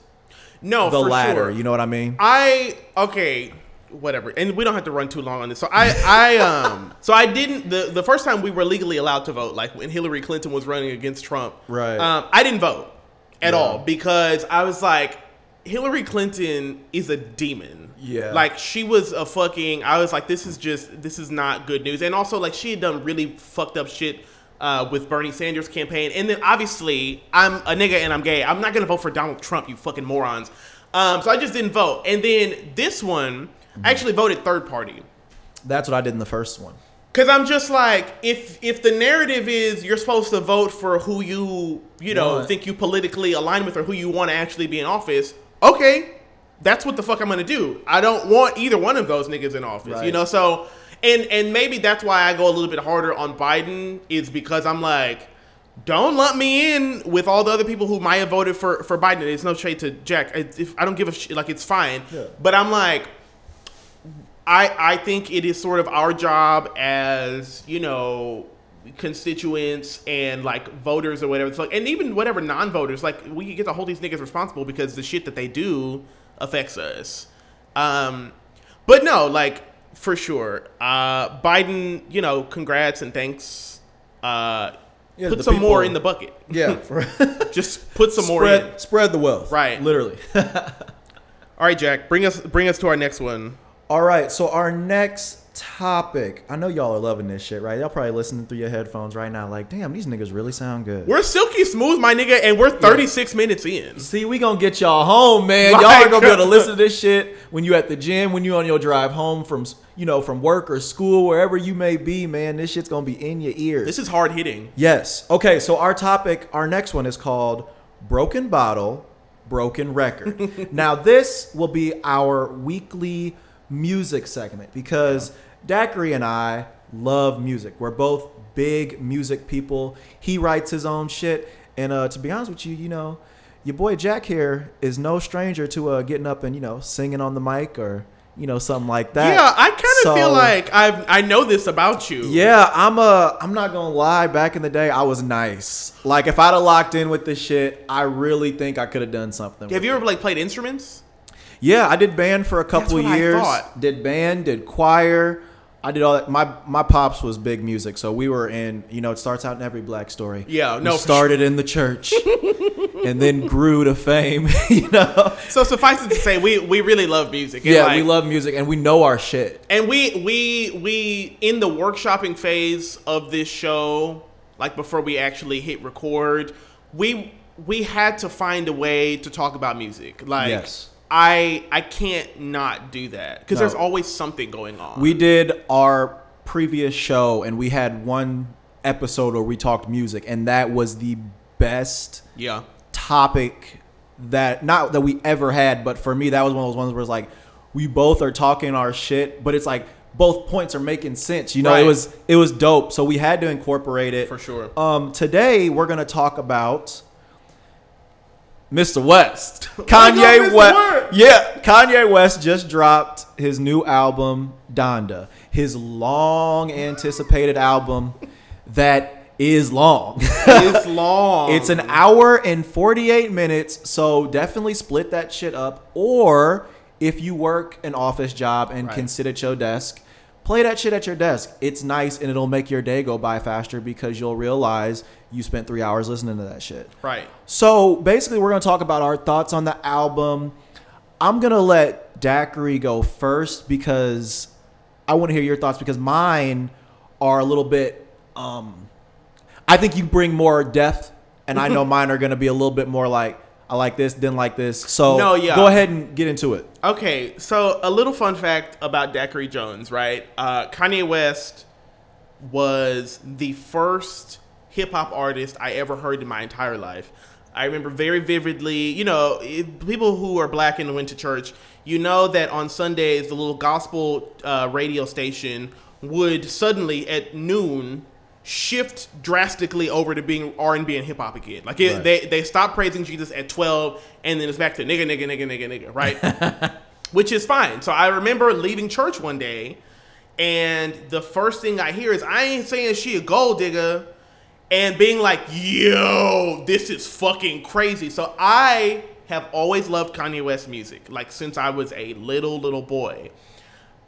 no, the for latter. sure. You know what I mean? I okay. whatever. And we don't have to run too long on this. So I, I, um, so I didn't the the first time we were legally allowed to vote, like when Hillary Clinton was running against Trump. Right. Um, I didn't vote at Yeah. all because I was like, Hillary Clinton is a demon. Yeah. Like she was a fucking. I was like, this is just this is not good news. And also, like she had done really fucked up shit. Uh, with Bernie Sanders campaign, and then obviously I'm a nigga and I'm gay. I'm not gonna vote for Donald Trump, you fucking morons. Um, so I just didn't vote. And then this one, I actually voted third party. That's what I did in the first one. Cause I'm just like, if if the narrative is you're supposed to vote for who you you know Right. think you politically align with or who you want to actually be in office, okay, that's what the fuck I'm gonna do. I don't want either one of those niggas in office, you Right. know. So and and maybe that's why I go a little bit harder on Biden is because I'm like, don't lump me in with all the other people who might have voted for for Biden. It's no shade to Jack. I- If I don't give a shit, like it's fine, Yeah. but I'm like. I, I think it is sort of our job as you know constituents and like voters or whatever. It's like, and even whatever non-voters, like we get to hold these niggas responsible because the shit that they do affects us. Um, but no, like for sure, uh, Biden. You know, congrats and thanks. Uh, Yeah, put some more in the bucket. Yeah. Just put some more in. spread, spread the wealth. Right. Literally. All right, Jack, bring us bring us to our next one. All right, so our next topic. I know y'all are loving this shit, right? Y'all probably listening through your headphones right now, like, damn, these niggas really sound good. We're silky smooth, my nigga, and we're 36 minutes in. See, we gonna get y'all home, man. y'all are gonna be able to listen to this shit when you at the gym, when you on your drive home from, you know, from work or school, wherever you may be, man. This shit's gonna be in your ears. This is hard hitting. Yes. Okay, so our topic, our next one is called Broken Bottle, Broken Record. now, this will be our weekly music segment because Daiquiri and I love music. We're both big music people. He writes his own shit. And uh, to be honest with you, you know, your boy Jack here is no stranger to uh, getting up and, you know, singing on the mic or, you know, something like that. yeah, I kind of So- feel like I I know this about you. yeah, I'm a. I'm not gonna lie. Back in the day, I was nice. Like if I'd have locked in with this shit, I really think I could have done something. Have you it. ever like played instruments? Yeah, I did band for a couple I years. thought. Did band, did choir. I did all that. My my pops was big music, so we were in. You know, it starts out in every black story. Yeah, no, for started in the church, and then grew to fame. You know. So suffice it to say, we we really love music. Yeah, like- we love music, and we know our shit. And we we we in the workshopping phase of this show, like before we actually hit record, we we had to find a way to talk about music. Like Yes. I I can't not do that because No. there's always something going on. We did our previous show and we had one episode where we talked music and that was the best yeah. topic that not that we ever had, but for me that was one of those ones where it's like we both are talking our shit, but it's like both points are making sense. You know, Right. it was it was dope. So we had to incorporate it. For sure. Um today we're gonna talk about Mr. West. Kanye West. Yeah, Kanye West just dropped his new album, Donda. His long anticipated album that is long. It's long. it's an hour and 48 minutes, so definitely split that shit up. Or if you work an office job and Right. can sit at your desk, play that shit at your desk. It's nice and it'll make your day go by faster because you'll realize you spent three hours listening to that shit. right. So basically, we're gonna talk about our thoughts on the album. I'm gonna let Daiquiri go first because I want to hear your thoughts because mine are a little bit. Um, I think you bring more depth, and I know mine are gonna be a little bit more like I like this, didn't like this. So No, yeah. go ahead and get into it. Okay, so a little fun fact about Daiquiri Jones, right? Uh, Kanye West was the first hip hop artist I ever heard in my entire life. I remember very vividly, you know, if- people who are black and went to church, you know that on Sundays, the little gospel uh, radio station would suddenly at noon shift drastically over to being R&B and hip hop again. Like it, Right. they they stop praising Jesus at 12 and then it's back to nigga nigga nigga nigga nigga, right? which is fine. So I remember leaving church one day, and the first thing I hear is, "I ain't saying she a gold digger," and being like, "Yo, this is fucking crazy." So I have always loved Kanye West music, like since I was a little little boy.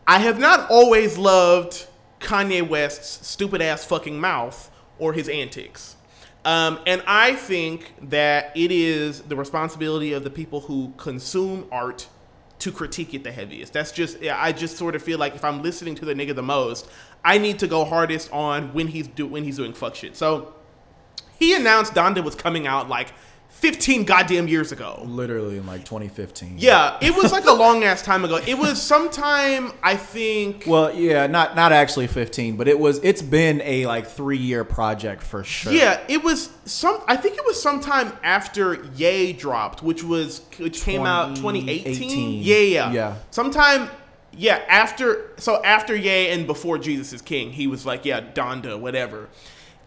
I have not always loved Kanye West's stupid ass fucking mouth or his antics. Um, and I think that it is the responsibility of the people who consume art to critique it the heaviest. That's just I just sort of feel like if I'm listening to the nigga the most, I need to go hardest on when he's do when he's doing fuck shit. So he announced Donda was coming out like 15 goddamn years ago. Literally in like 2015. Yeah, it was like a long ass time ago. It was sometime I think Well, yeah, not not actually 15, but it was. It's been a like three year project for sure. Yeah, it was some. I think it was sometime after Ye dropped, which was which came out 2018. 2018. Yeah, yeah, Yeah. Sometime, yeah, after. So after Ye and before Jesus is King, he was like, yeah, Donda, whatever.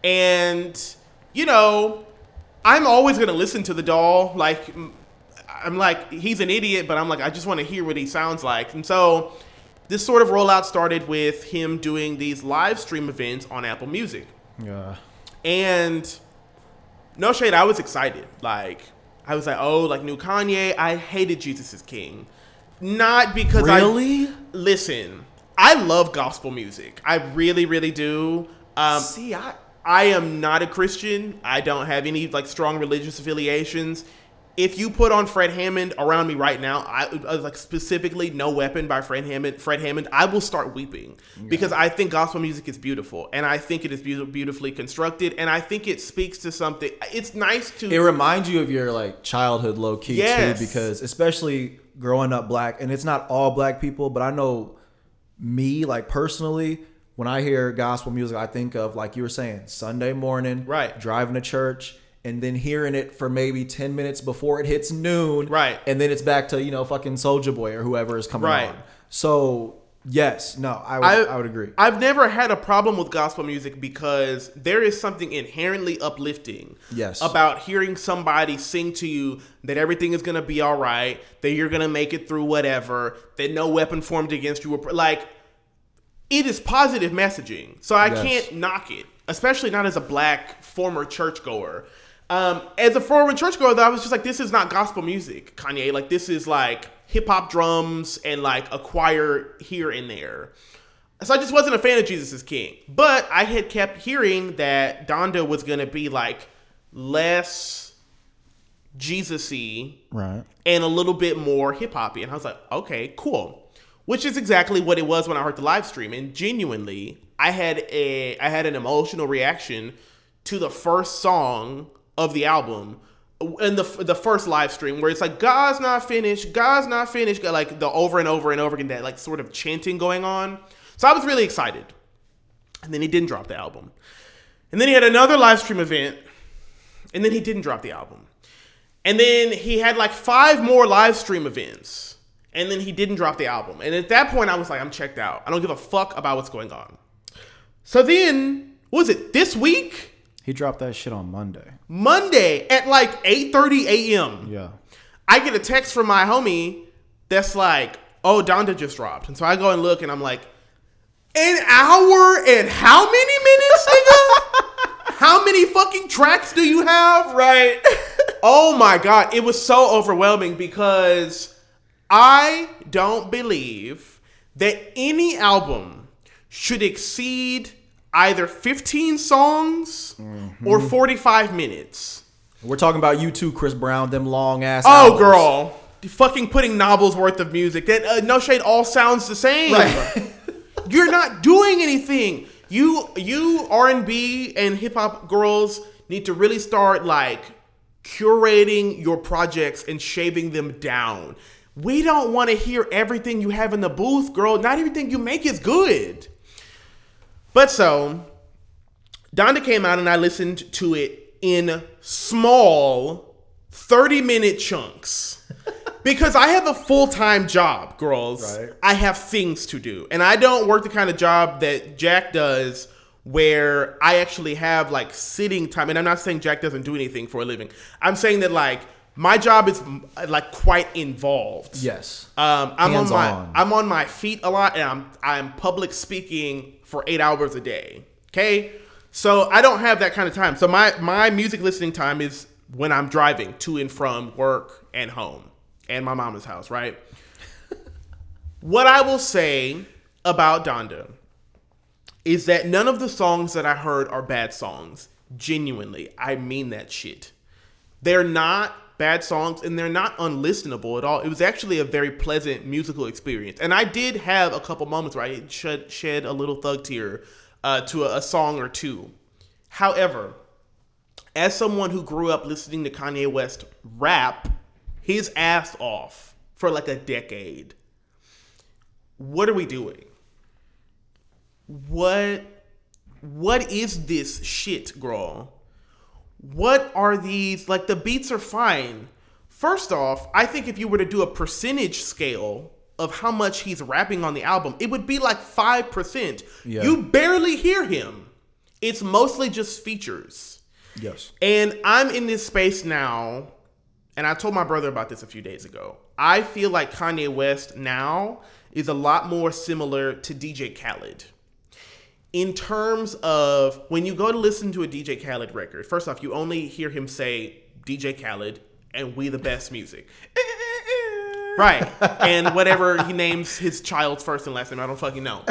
And you know, I'm always gonna listen to the doll. Like, I'm like, he's an idiot, but I'm like, I just want to hear what he sounds like. And so, this sort of rollout started with him doing these live stream events on Apple Music. Yeah. And no shade, I was excited. Like, I was like, oh, like new Kanye. I hated Jesus is King. Not because I Really? listen. I love gospel music. I really, really do. Um, See, I I am not a Christian. I don't have any like strong religious affiliations. If you put on Fred Hammond around me right now, I uh, like specifically "No Weapon" by Fred Hammond. Fred Hammond, I will start weeping because I think gospel music is beautiful, and I think it is beautifully constructed, and I think it speaks to something. It's nice to it reminds you of your like childhood low key Yes. too because especially growing up black and it's not all black people but i know me like personally when i hear gospel music i think of like you were saying sunday morning Right. driving to church and then hearing it for maybe 10 minutes before it hits noon Right. and then it's back to you know fucking Soulja Boy or whoever is coming Right. on so yes no i would I, I, would agree I've never had a problem with gospel music because there is something inherently uplifting Yes. about hearing somebody sing to you that everything is going to be all right, that you're going to make it through whatever, that no weapon formed against you. will- Like, it is positive messaging. So I Yes. can't knock it, especially not as a black former churchgoer. Um, as a former churchgoer, though, I was just like, this is not gospel music, Kanye. Like, this is like hip hop drums and like a choir here and there. So I just wasn't a fan of Jesus is King. But I had kept hearing that Donda was going to be like less Jesus-y right and a little bit more hip hoppy. And I was like, okay, cool. Which is exactly what it was when I heard the live stream. And genuinely, I had a I had an emotional reaction to the first song of the album in the the first live stream where it's like God's not finished, God's not finished, like the over and over and over again that like sort of chanting going on. So I was really excited. And then he didn't drop the album. And then he had another live stream event. And then he didn't drop the album. And then he had like five more live stream events. And then he didn't drop the album. And at that point, I was like, I'm checked out. I don't give a fuck about what's going on. So then, was it, this week? he dropped that shit on monday Monday at like 8.30 a.m. yeah I get a text from my homie that's like, oh, Donda just dropped. And so I go and look and I'm like, an hour and how many minutes, nigga? how many fucking tracks do you have? right Oh my god, it was so overwhelming because I don't believe that any album should exceed either 15 songs or 45 minutes. we're talking about you too chris brown them long ass Oh, albums. girl. Fucking putting novels worth of music. That uh, no shade all sounds the same. Right. You're not doing anything. You you R&B and hip hop girls need to really start like curating your projects and shaving them down. We don't want to hear everything you have in the booth, girl. Not everything you make is good. But so, Donda came out and I listened to it in small 30 minute chunks. because I have a full time job, girls. Right. I have things to do. And I don't work the kind of job that Jack does where I actually have like sitting time. And I'm not saying Jack doesn't do anything for a living. I'm saying that like my job is mm, like quite involved. yes Um, I'm on my Hands-on. I'm on my feet a lot, and I'm I'm public speaking for eight hours a day. Okay, so I don't have that kind of time. So my my music listening time is when I'm driving to and from work and home and my mama's house. Right. what I will say about Donda is that none of the songs that I heard are bad songs. Genuinely, I mean that shit. They're not bad songs and they're not unlistenable at all. It was actually a very pleasant musical experience. And I did have a couple moments where I shed, shed a little thug tear uh, to a, a song or two. However, as someone who grew up listening to Kanye West rap his ass off for like a decade, what are we doing? What what is this shit, girl? What are these like the beats are fine. First off, I think if you were to do a percentage scale of how much he's rapping on the album, it would be like 5%. Yeah. You barely hear him. It's mostly just features. Yes. And I'm in this space now, and I told my brother about this a few days ago. I feel like Kanye West now is a lot more similar to DJ Khaled. In terms of when you go to listen to a DJ Khaled record, first off, you only hear him say DJ Khaled and we the best music. Right. And whatever he names his child's first and last name, I don't fucking know.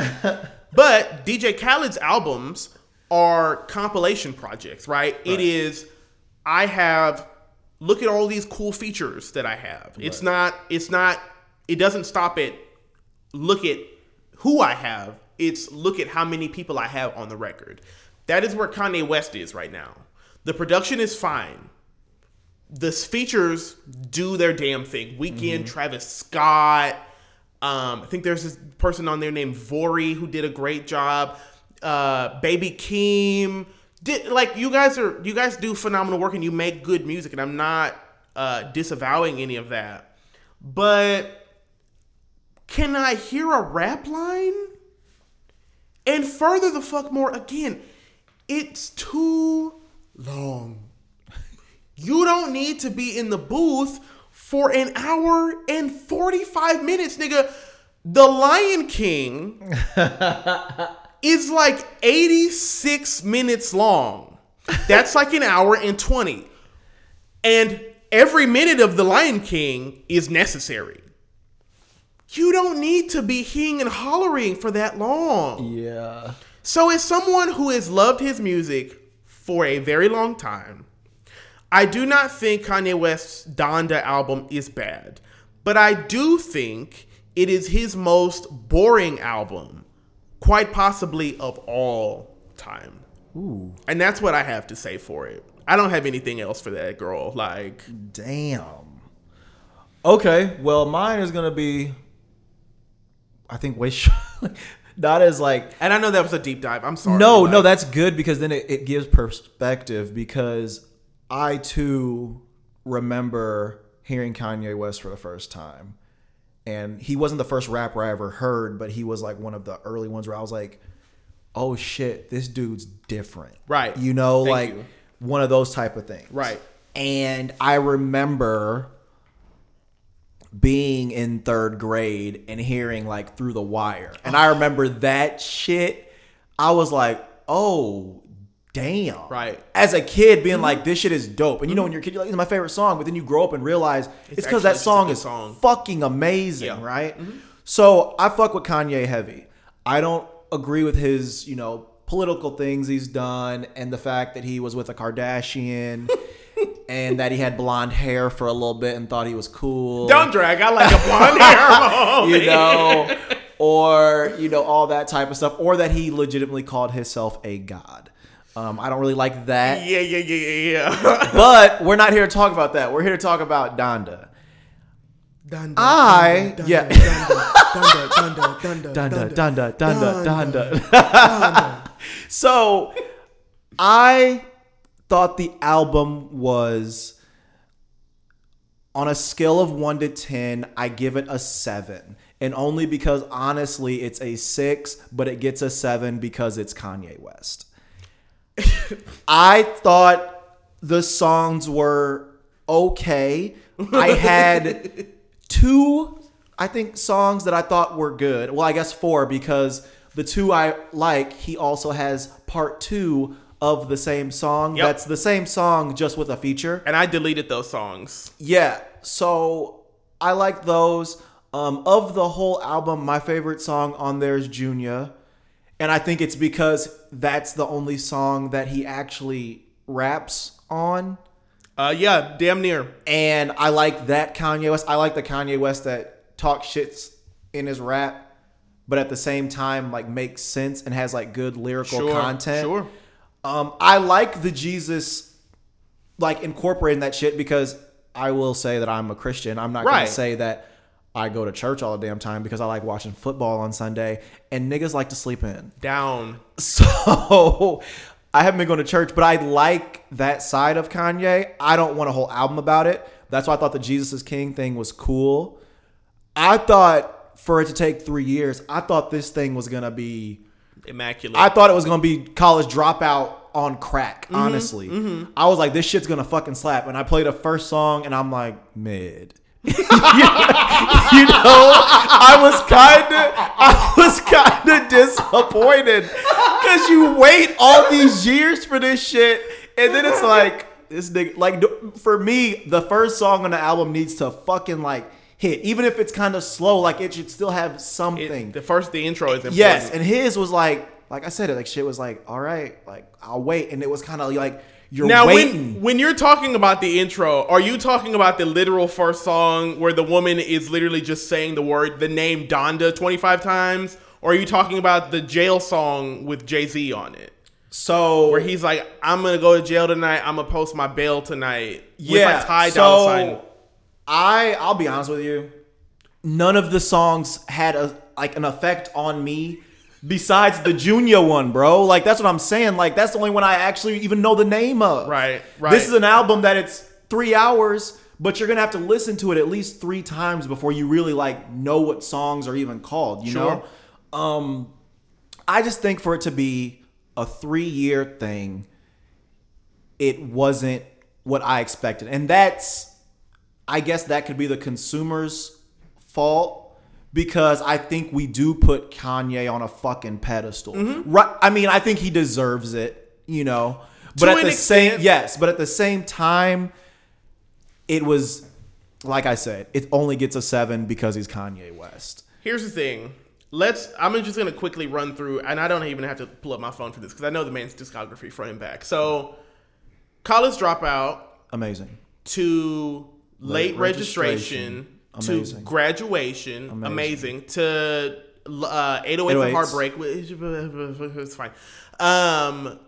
But DJ Khaled's albums are compilation projects, right? It is I have look at all these cool features that I have. It's not it's not it doesn't stop at look at who I have. It's look at how many people I have on the record. That is where Kanye West is right now. The production is fine. The features do their damn thing. Weeknd, Travis Scott. Um, I think there's this person on there named Vory who did a great job. Uh, Baby Keem did like you guys are you guys do phenomenal work and you make good music and I'm not uh, disavowing any of that. But can I hear a rap line? And further the fuck more again, it's too long. You don't need to be in the booth for an hour and 45 minutes, nigga. The Lion King is like 86 minutes long. That's like an hour and 20. And every minute of The Lion King is necessary. You don't need to be heeing and hollering for that long. Yeah. So, as someone who has loved his music for a very long time, I do not think Kanye West's Donda album is bad, but I do think it is his most boring album, quite possibly of all time. Ooh. And that's what I have to say for it. I don't have anything else for that girl. Like, Damn. Okay, well, mine is gonna be, I think, way short. Not as like and I know that was a deep dive. I'm sorry. no, like- no, that's good because then it, it gives perspective. Because I too remember hearing Kanye West for the first time, and he wasn't the first rapper I ever heard, but he was like one of the early ones where I was like, "Oh shit, this dude's different." Right. You know, Thank like you. one of those type of things. Right. And I remember being in third grade and hearing like through the wire. And I oh. remember that shit. I was like, oh, damn. Right. As a kid, being mm-hmm. like, this shit is dope. And you know, when mm-hmm. you're a kid, you're like, it's my favorite song. But then you grow up and realize it's because that song is song. fucking amazing, Yeah. right? Mm-hmm. So I fuck with Kanye heavy. I don't agree with his, you know, political things he's done and the fact that he was with a Kardashian and that he had blonde hair for a little bit and thought he was cool. Don't drag. I like a blonde hair moment. you know, or you know all that type of stuff, or that he legitimately called himself a god. Um, I don't really like that, Yeah, yeah, yeah, yeah, yeah. but we're not here to talk about that. We're here to talk about Donda. Donda, I Donda, yeah. Donda, Donda, Donda, Dunda, Donda, dunda, dunda, dunda. so I thought the album was on a scale of one to ten, I give it a seven. And only because honestly it's a six, but it gets a seven because it's Kanye West. I thought the songs were okay. I had two, I think, songs that I thought were good. Well, I guess four because the two I like, he also has part two of the same song. Yep. That's the same song, just with a feature. And I deleted those songs. Yeah. So I like those. Um, of the whole album, my favorite song on there is Junior. And I think it's because that's the only song that he actually raps on. Uh, yeah, damn near. And I like that Kanye West. I like the Kanye West that talks shits in his rap, but at the same time, like makes sense and has like good lyrical Sure, content. sure. Um, I like the Jesus, like incorporating that shit because I will say that I'm a Christian. I'm not Right. gonna say that I go to church all the damn time because I like watching football on Sunday and niggas like to sleep in. Down. So I haven't been going to church, but I like that side of Kanye. I don't want a whole album about it. That's why I thought the Jesus is King thing was cool. I thought for it to take three years, I thought this thing was gonna be Immaculate. I thought it was gonna be college dropout on crack. Mm-hmm, honestly, mm-hmm. I was like, this shit's gonna fucking slap. And I played a first song, and I'm like, mid. you know, I was kind of, I was kind of disappointed because you wait all these years for this shit, and then it's like this nigga. Like for me, the first song on the album needs to fucking like hit, even if it's kind of slow. Like it should still have It- something. the first, the intro is important. Yes, and his was like, like I said, it like shit was like, all right, like I'll wait, and it was kind of like you're Now, waiting. when when you're talking about the intro, are you talking about the literal first song where the woman is literally just saying the word, the name Donda 25 times, or are you talking about the jail song with Jay Z on it, so where he's like, "I'm gonna go to jail tonight. I'm gonna post my bail tonight." with, yeah, like Ty so. I I'll be honest with you, none of the songs had a like an effect on me. Besides the Junior one, bro. Like that's what I'm saying. Like that's the only one I actually even know the name of. Right, right. This is an album that it's three hours, but you're gonna have to listen to it at least three times before you really like know what songs are even called. You Sure. know. Um, I just think for it to be a three year thing, it wasn't what I expected, and that's, I guess that could be the consumer's fault because I think we do put Kanye on a fucking pedestal. Mm-hmm. Right? I mean, I think he deserves it. You know, but To at an the same extent. yes, but at the same time, it was like I said, it only gets a seven because he's Kanye West. Here's the thing. Let's. I'm just gonna quickly run through, and I don't even have to pull up my phone for this because I know the man's discography front and back. So, college dropout Amazing. to late, Late registration, registration. Amazing. to graduation, amazing, to uh, 808 for 808s. heartbreak, which it's fine. Um,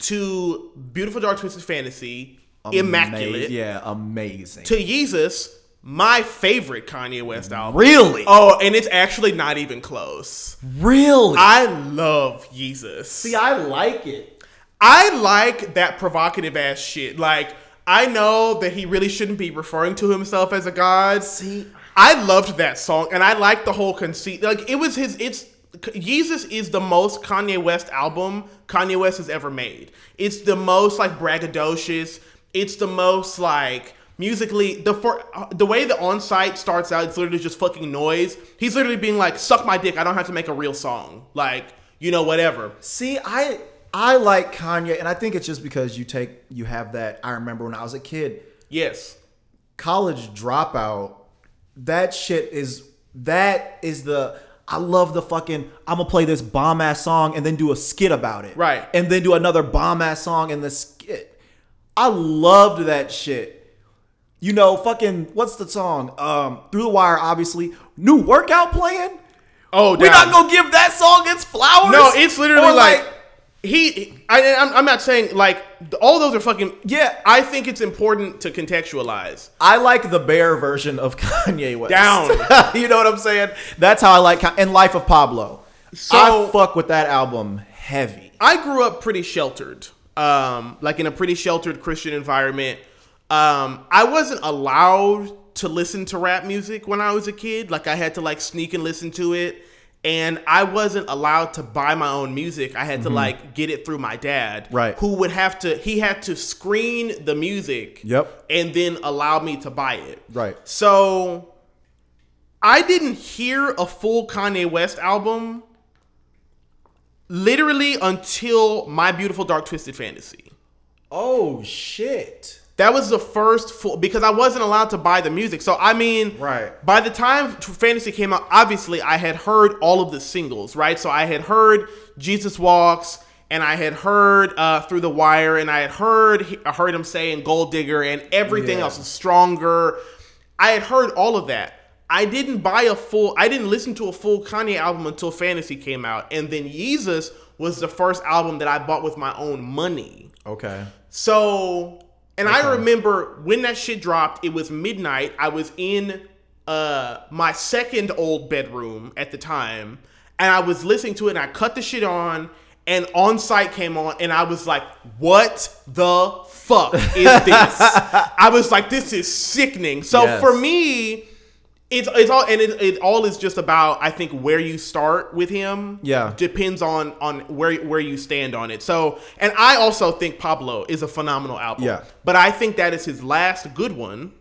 to beautiful dark twisted fantasy, immaculate. Yeah, amazing. To Yeezus, my favorite Kanye West album. really? Oh, and it's actually not even close. really? I love Yeezus. See, I like it. I like that provocative ass shit. Like, I know that he really shouldn't be referring to himself as a god. See, I loved that song, and I like the whole conceit. Like, it was his. It's Yeezus is the most Kanye West album Kanye West has ever made. It's the most like braggadocious. It's the most like musically the for, the way the On Sight starts out. It's literally just fucking noise. He's literally being like, "Suck my dick. I don't have to make a real song." Like, you know, whatever. See, I I like Kanye, and I think it's just because you take you have that. I remember when I was a kid, Yes. college dropout. That shit is that is the. I love the fucking. I'm gonna play this bomb ass song and then do a skit about it, Right. And then do another bomb ass song and the skit. I loved that shit. You know, fucking what's the song? Um, Through the Wire, obviously. New workout plan. Oh, We're not gonna give that song its flowers. No, it's literally Or, like, he. I, I'm, I'm not saying like all those are fucking. Yeah. I think it's important to contextualize. I like the bear version of Kanye West. Down. you know what I'm saying? That's how I like and Life of Pablo. So- I fuck with that album heavy. I grew up pretty sheltered, um, like in a pretty sheltered Christian environment. Um, I wasn't allowed to listen to rap music when I was a kid. Like I had to like sneak and listen to it, and I wasn't allowed to buy my own music. I had to like get it through my dad, Mm-hmm. Right. Who would have to he had to screen the music, Yep. and then allow me to buy it, Right. So I didn't hear a full Kanye West album literally until My Beautiful Dark Twisted Fantasy. Oh shit. That was the first full because I wasn't allowed to buy the music. So I mean, Right. By the time Fantasy came out, obviously I had heard all of the singles, right? So I had heard Jesus Walks, and I had heard uh, Through the Wire, and I had heard I heard him saying Gold Digger, and everything Yeah. else is stronger. I had heard all of that. I didn't buy a full. I didn't listen to a full Kanye album until Fantasy came out, and then Yeezus was the first album that I bought with my own money. Okay. So, and I remember when that shit dropped, it was midnight. I was in uh my second old bedroom at the time, and I was listening to it and I cut the shit on and On Sight came on and I was like, "What the fuck is this?" I was like, "This is sickening." So Yes. for me, it's it's all and it, it all is just about I think where you start with him. Yeah. depends on on where where you stand on it. So, and I also think Pablo is a phenomenal album. Yeah. but I think that is his last good one,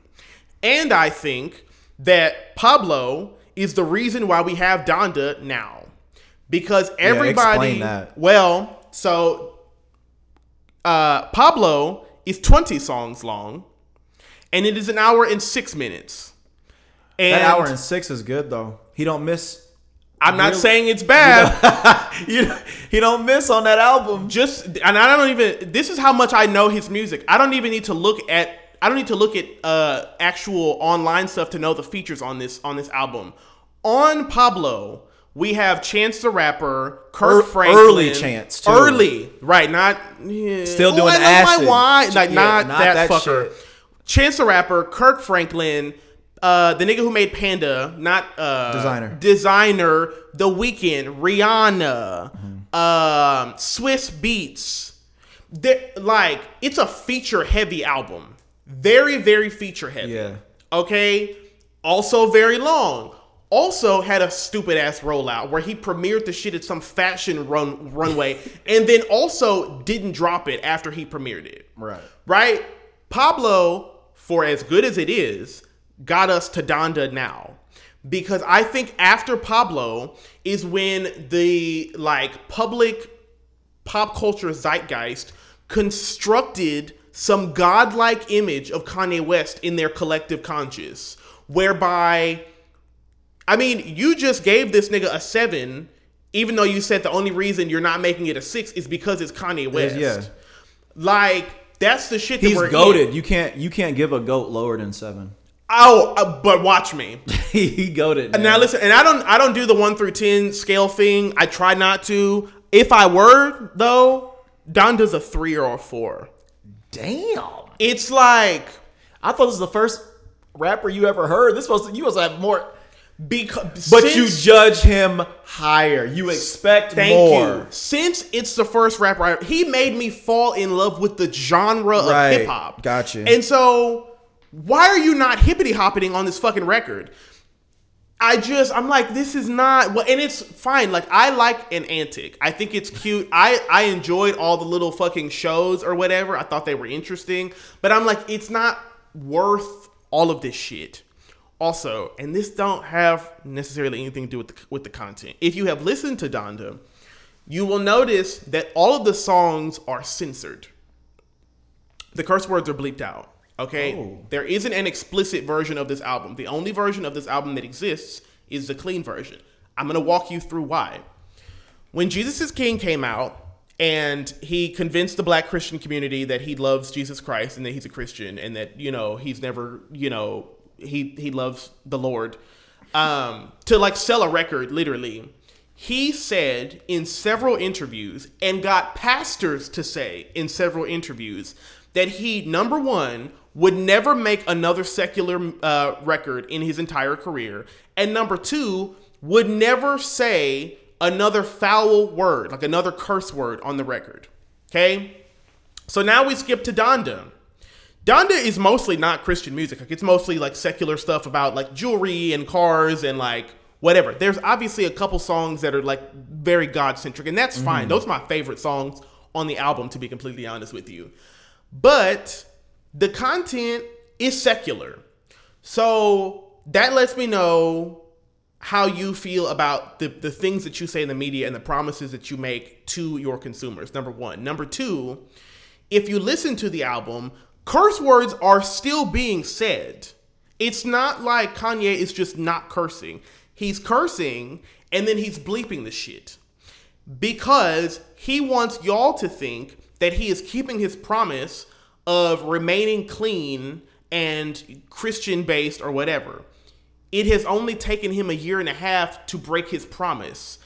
and I think that Pablo is the reason why we have Donda now, because everybody. that. Well, so uh, Pablo is twenty songs long, and it is an hour and six minutes. And That hour and six is good though. He don't miss. I'm not Really? saying it's bad. you, he don't miss on that album. just and I don't even this is how much I know his music. I don't even need to look at I don't need to look at uh actual online stuff to know the features on this on this album. On Pablo, we have Chance the Rapper, Kirk Ear- Franklin, early Chance, too. early, right? Not yeah. Still doing I the love my acid. wine, like Yeah, not, not that, that fucker. shit. Chance the Rapper, Kirk Franklin, uh, the nigga who made Panda, not uh, Desiigner. Desiigner, The Weeknd, Rihanna, Mm-hmm. um, Swizz Beatz. They're, like it's a feature heavy album, very very feature heavy. Yeah. Okay. Also very long. Also had a stupid ass rollout where he premiered the shit at some fashion run runway, and then also didn't drop it after he premiered it Right. right? Pablo, for as good as it is, got us to Donda now. Because I think after Pablo is when the like public pop culture zeitgeist constructed some godlike image of Kanye West in their collective conscious, whereby I mean, you just gave this nigga a seven, even though you said the only reason you're not making it a six is because it's Kanye West. yeah. Like that's the shit that He's goaded. You can't. You can't give a goat lower than seven. Oh, uh, but watch me. he goaded. man. Now listen, and I don't I don't do the one through ten scale thing. I try not to. If I were though, Donda's a three or a four. Damn. It's like I thought this was the first rapper you ever heard. This was you must have more. because But you judge him higher. You expect Thank more. you. Since it's the first rapper, I, he made me fall in love with the genre of hip hop. Gotcha. And so, why are you not hippity hopping on this fucking record? I just, I'm like, this is not. Well, and it's fine. Like, I like an antic. I think it's cute. I I enjoyed all the little fucking shows or whatever. I thought they were interesting. But I'm like, it's not worth all of this shit. Also, and this don't have necessarily anything to do with the, with the content. If you have listened to Donda, you will notice that all of the songs are censored. The curse words are bleeped out. Okay, Oh. there isn't an explicit version of this album. The only version of this album that exists is the clean version. I'm gonna walk you through why. When Jesus is King came out and he convinced the black Christian community that he loves Jesus Christ and that he's a Christian and that, you know, he's never, you know, he he loves the Lord. Um, to like sell a record, literally. He said in several interviews and got pastors to say in several interviews that he, number one, would never make another secular uh, record in his entire career, and number two, would never say another foul word, like another curse word on the record. Okay? So now we skip to Donda. Donda is mostly not Christian music. Like it's mostly like secular stuff about like jewelry and cars and like whatever. There's obviously a couple songs that are like very God centric, and that's fine. Those are my favorite songs on the album, to be completely honest with you. But the content is secular. So that lets me know how you feel about the, the things that you say in the media and the promises that you make to your consumers. Number one. Number two, if you listen to the album, curse words are still being said. It's not like Kanye is just not cursing. He's cursing and then he's bleeping the shit because he wants y'all to think that he is keeping his promise of remaining clean and Christian based or whatever. It has only taken him a year and a half to break his promise.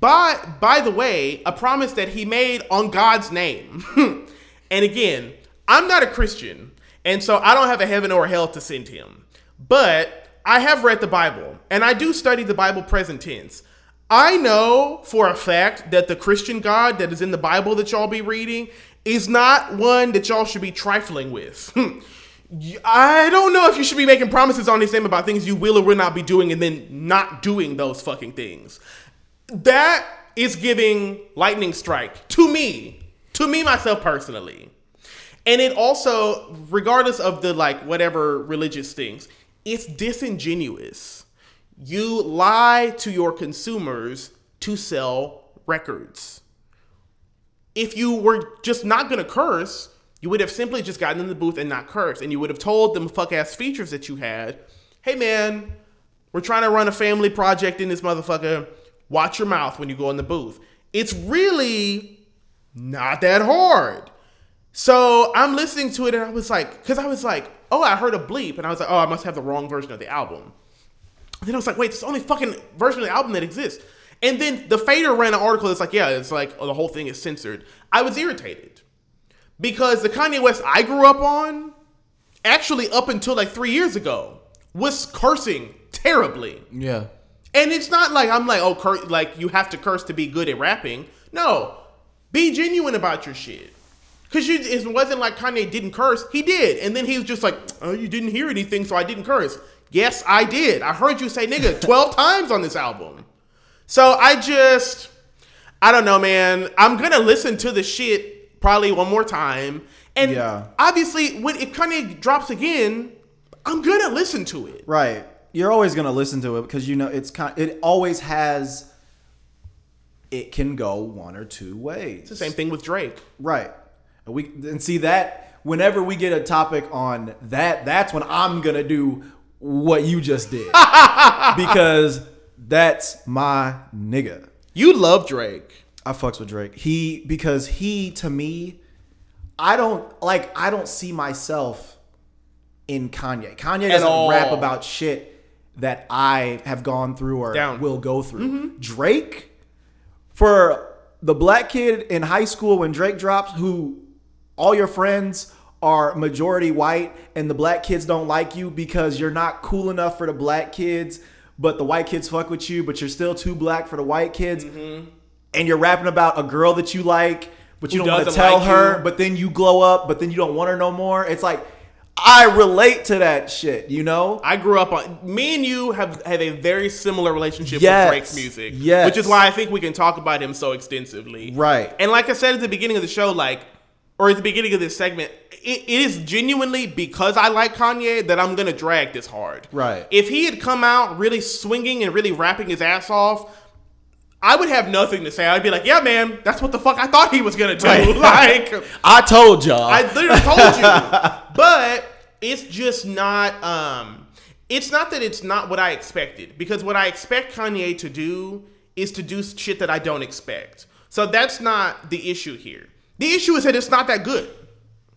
But by the way, a promise that he made on God's name. and again, I'm not a Christian, and so I don't have a heaven or a hell to send him. But I have read the Bible, and I do study the Bible present tense. I know for a fact that the Christian God that is in the Bible that y'all be reading is not one that y'all should be trifling with. I don't know if you should be making promises on this name about things you will or will not be doing and then not doing those fucking things. That is giving lightning strike to me, to me myself personally. And it also, regardless of the like whatever religious things, it's disingenuous. You lie to your consumers to sell records. If you were just not gonna curse, you would have simply just gotten in the booth and not cursed, and you would have told them fuck ass features that you had. Hey man, we're trying to run a family project in this motherfucker. Watch your mouth when you go in the booth. It's really not that hard. So I'm listening to it and I was like, because I was like, oh, I heard a bleep, and I was like, oh, I must have the wrong version of the album. And then I was like, wait, it's the only fucking version of the album that exists. And then the Fader ran an article that's like, yeah, it's like oh, the whole thing is censored. I was irritated because the Kanye West I grew up on, actually up until like three years ago, was cursing terribly. Yeah. And it's not like I'm like, oh, cur- like you have to curse to be good at rapping. No, be genuine about your shit. Cause you, it wasn't like Kanye didn't curse. He did, and then he was just like, "Oh, you didn't hear anything, so I didn't curse." Yes, I did. I heard you say "nigga" twelve times on this album. So I just, I don't know, man. I'm gonna listen to the shit probably one more time, and Yeah. obviously, when it kind of drops again, I'm gonna listen to it. Right. You're always gonna listen to it because you know it's kind. It always has. It can go one or two ways. It's the same thing with Drake. Right. And we and see that whenever we get a topic on that, that's when I'm gonna do what you just did because that's my nigga. You love Drake. I fucks with Drake. He because he to me, I don't like. I don't see myself in Kanye. Kanye doesn't all. rap about shit that I have gone through or Down. will go through. Mm-hmm. Drake, for the black kid in high school when Drake drops, who all your friends are majority white and the black kids don't like you because you're not cool enough for the black kids, but the white kids fuck with you, but you're still too black for the white kids. Mm-hmm. And you're rapping about a girl that you like, but you Who don't want to tell like her, you. but then you glow up, but then you don't want her no more. It's like I relate to that shit, you know? I grew up on me and you have have a very similar relationship Yes. with Drake's music. Yes. Which is why I think we can talk about him so extensively. Right. And like I said at the beginning of the show, like or at the beginning of this segment, it, it is genuinely because I like Kanye that I'm gonna drag this hard. Right. If he had come out really swinging and really rapping his ass off, I would have nothing to say. I'd be like, "Yeah, man, that's what the fuck I thought he was gonna do." Right. like, I told y'all. I literally told you. but it's just not um it's not that it's not what I expected because what I expect Kanye to do is to do shit that I don't expect. So that's not the issue here. The issue is that it's not that good.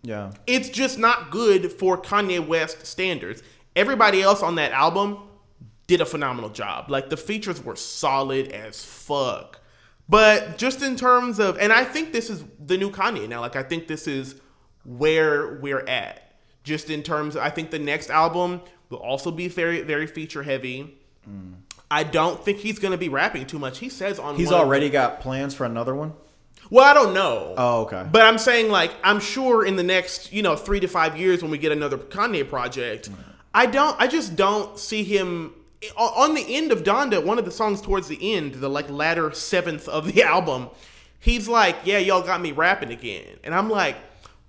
Yeah. It's just not good for Kanye West standards. Everybody else on that album did a phenomenal job. Like the features were solid as fuck. But just in terms of, and I think this is the new Kanye now. Like I think this is where we're at. Just in terms, of, I think the next album will also be very, very feature heavy. Mm. I don't think he's gonna be rapping too much. He says on He's already got plans for another one? Well, I don't know. Oh, okay. But I'm saying like I'm sure in the next you know three to five years when we get another Kanye project, I don't. I just don't see him on on the end of Donda. One of the songs towards the end, the like latter seventh of the album, he's like, "Yeah, y'all got me rapping again," and I'm like.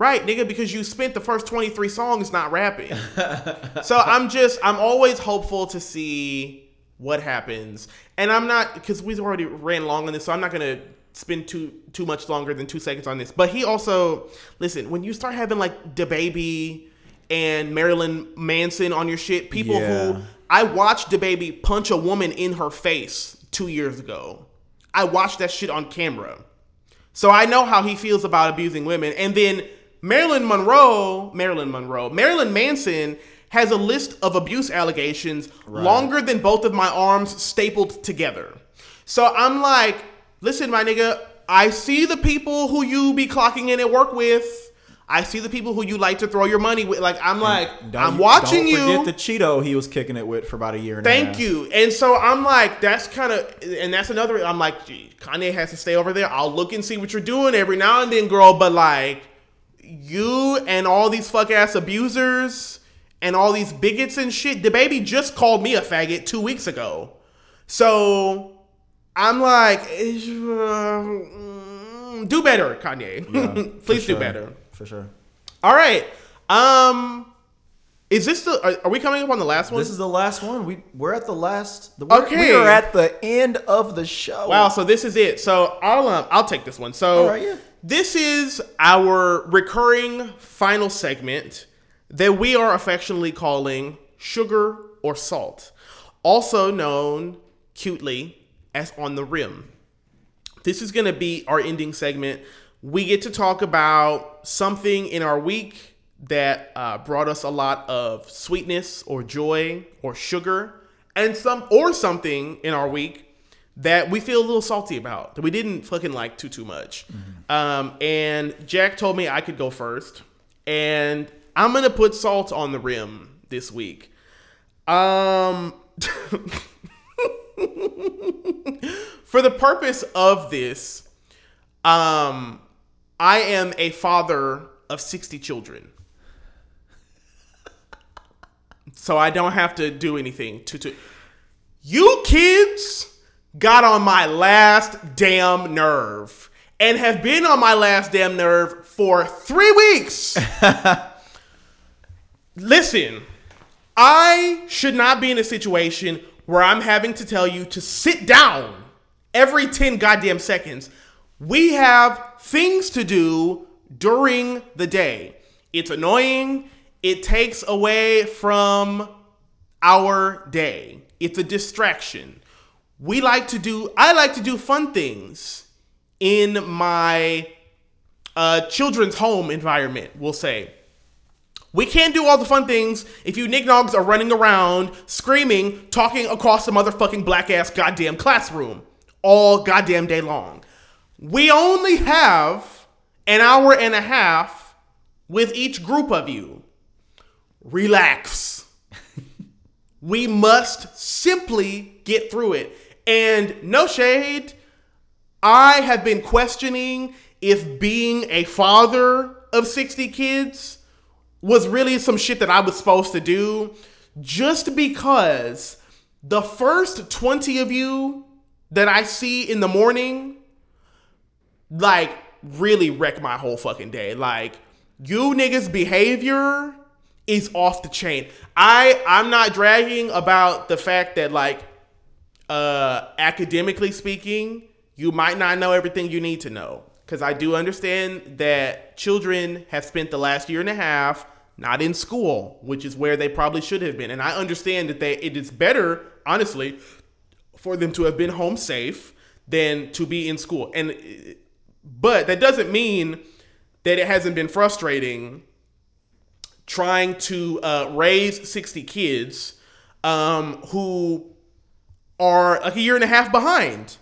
Right, nigga, because you spent the first 23 songs not rapping. so I'm just, I'm always hopeful to see what happens. And I'm not, because we've already ran long on this, so I'm not going to spend too too much longer than two seconds on this. But he also listen when you start having like DaBaby and Marilyn Manson on your shit, people Yeah. who I watched DaBaby punch a woman in her face two years ago. I watched that shit on camera. So I know how he feels about abusing women. And then Marilyn Monroe, Marilyn Monroe, Marilyn Manson has a list of abuse allegations longer than both of my arms stapled together. So I'm like, listen, my nigga, I see the people who you be clocking in at work with. I see the people who you like to throw your money with. Like I'm like, I'm you- watching don't you. Forget the Cheeto he was kicking it with for about a year and a Thank half. you. And so I'm like, that's kind of, and that's another. I'm like, gee, Kanye has to stay over there. I'll look and see what you're doing every now and then, girl. But like, you and all these fuck ass abusers and all these bigots and shit. DaBaby just called me a faggot two weeks ago. So I'm like, uh, do better, Kanye. Yeah, Please do better. For sure. All right. Um, is this the? Are, are we coming up on the last one? This is the last one. We we're at the last. The, we're, Okay. We are at the end of the show. Wow, so this is it. So I'll um, I'll take this one. So right, yeah. this is our recurring final segment that we are affectionately calling sugar or salt, also known cutely as on the rim. This is going to be our ending segment. We get to talk about something in our week that uh, brought us a lot of sweetness or joy or sugar, and some or something in our week that we feel a little salty about that we didn't fucking like too too much. Um, and Jack told me I could go first, and I'm gonna put salt on the rim this week. Um. for the purpose of this, um, I am a father of 60 children. So I don't have to do anything to, to you kids got on my last damn nerve and have been on my last damn nerve for three weeks. Listen, I should not be in a situation where I'm having to tell you to sit down every 10 goddamn seconds. We have things to do during the day. It's annoying. It takes away from our day. It's a distraction. We like to do, I like to do fun things in my uh, children's home environment, we'll say. We can't do all the fun things if you nignogs are running around screaming, talking across the motherfucking black ass goddamn classroom all goddamn day long. We only have an hour and a half with each group of you. Relax. we must simply get through it. And no shade, I have been questioning if being a father of 60 kids was really some shit that I was supposed to do just because the first 20 of you that I see in the morning like really wreck my whole fucking day. Like you niggas behavior is off the chain. I I'm not dragging about the fact that like uh academically speaking, you might not know everything you need to know cuz I do understand that children have spent the last year and a half not in school, which is where they probably should have been. And I understand that they it is better, honestly, for them to have been home safe than to be in school. And but that doesn't mean that it hasn't been frustrating trying to uh, raise 60 kids um, who are like a year and a half behind.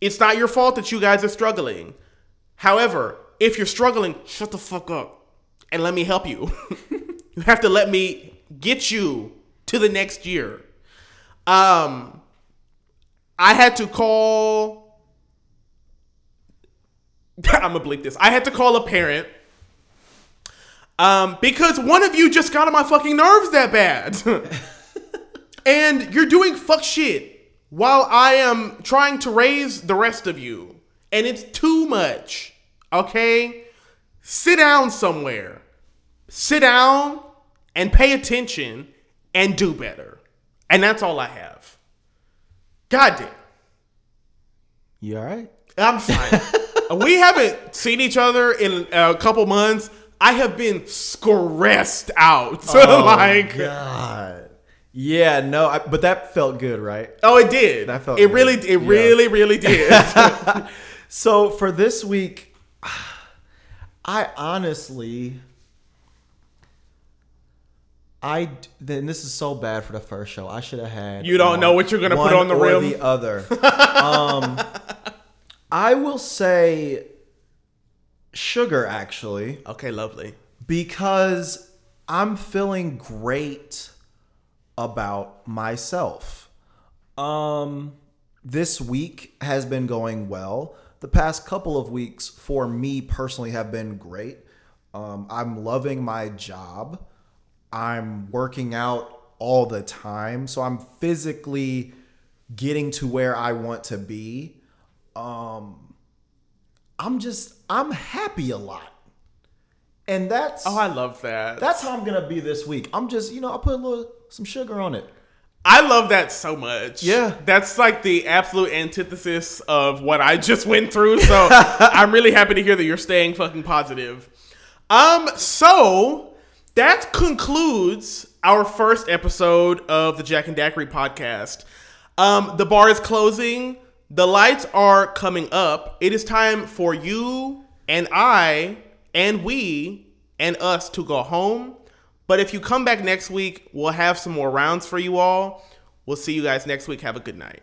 It's not your fault that you guys are struggling. However, if you're struggling, shut the fuck up and let me help you. you have to let me get you to the next year. Um, I had to call. I'm gonna bleep this. I had to call a parent um, because one of you just got on my fucking nerves that bad, and you're doing fuck shit while I am trying to raise the rest of you, and it's too much. Okay, sit down somewhere. Sit down and pay attention and do better. And that's all I have. God damn. You all right? I'm fine. we haven't seen each other in a couple months. I have been stressed out. Oh, like, God. Yeah, no, I, but that felt good, right? oh, it did. That felt it good. really, it Yeah. really, really did. So for this week, I honestly, I then this is so bad for the first show. I should have had. You don't know what you're gonna put on the or rim? The other. um, I will say sugar actually okay, lovely. because I'm feeling great about myself. Um this week has been going well. The past couple of weeks for me personally have been great. Um, I'm loving my job. I'm working out all the time, so I'm physically getting to where I want to be. Um, I'm just I'm happy a lot, and that's Oh, I love that. that's how I'm gonna be this week. I'm just, you know, I put a little some sugar on it. I love that so much. Yeah. That's like the absolute antithesis of what I just went through. So I'm really happy to hear that you're staying fucking positive. Um, so that concludes our first episode of the Jack and Daiquiri podcast. Um, the bar is closing. The lights are coming up. It is time for you and I and we and us to go home. But if you come back next week, we'll have some more rounds for you all. We'll see you guys next week. Have a good night.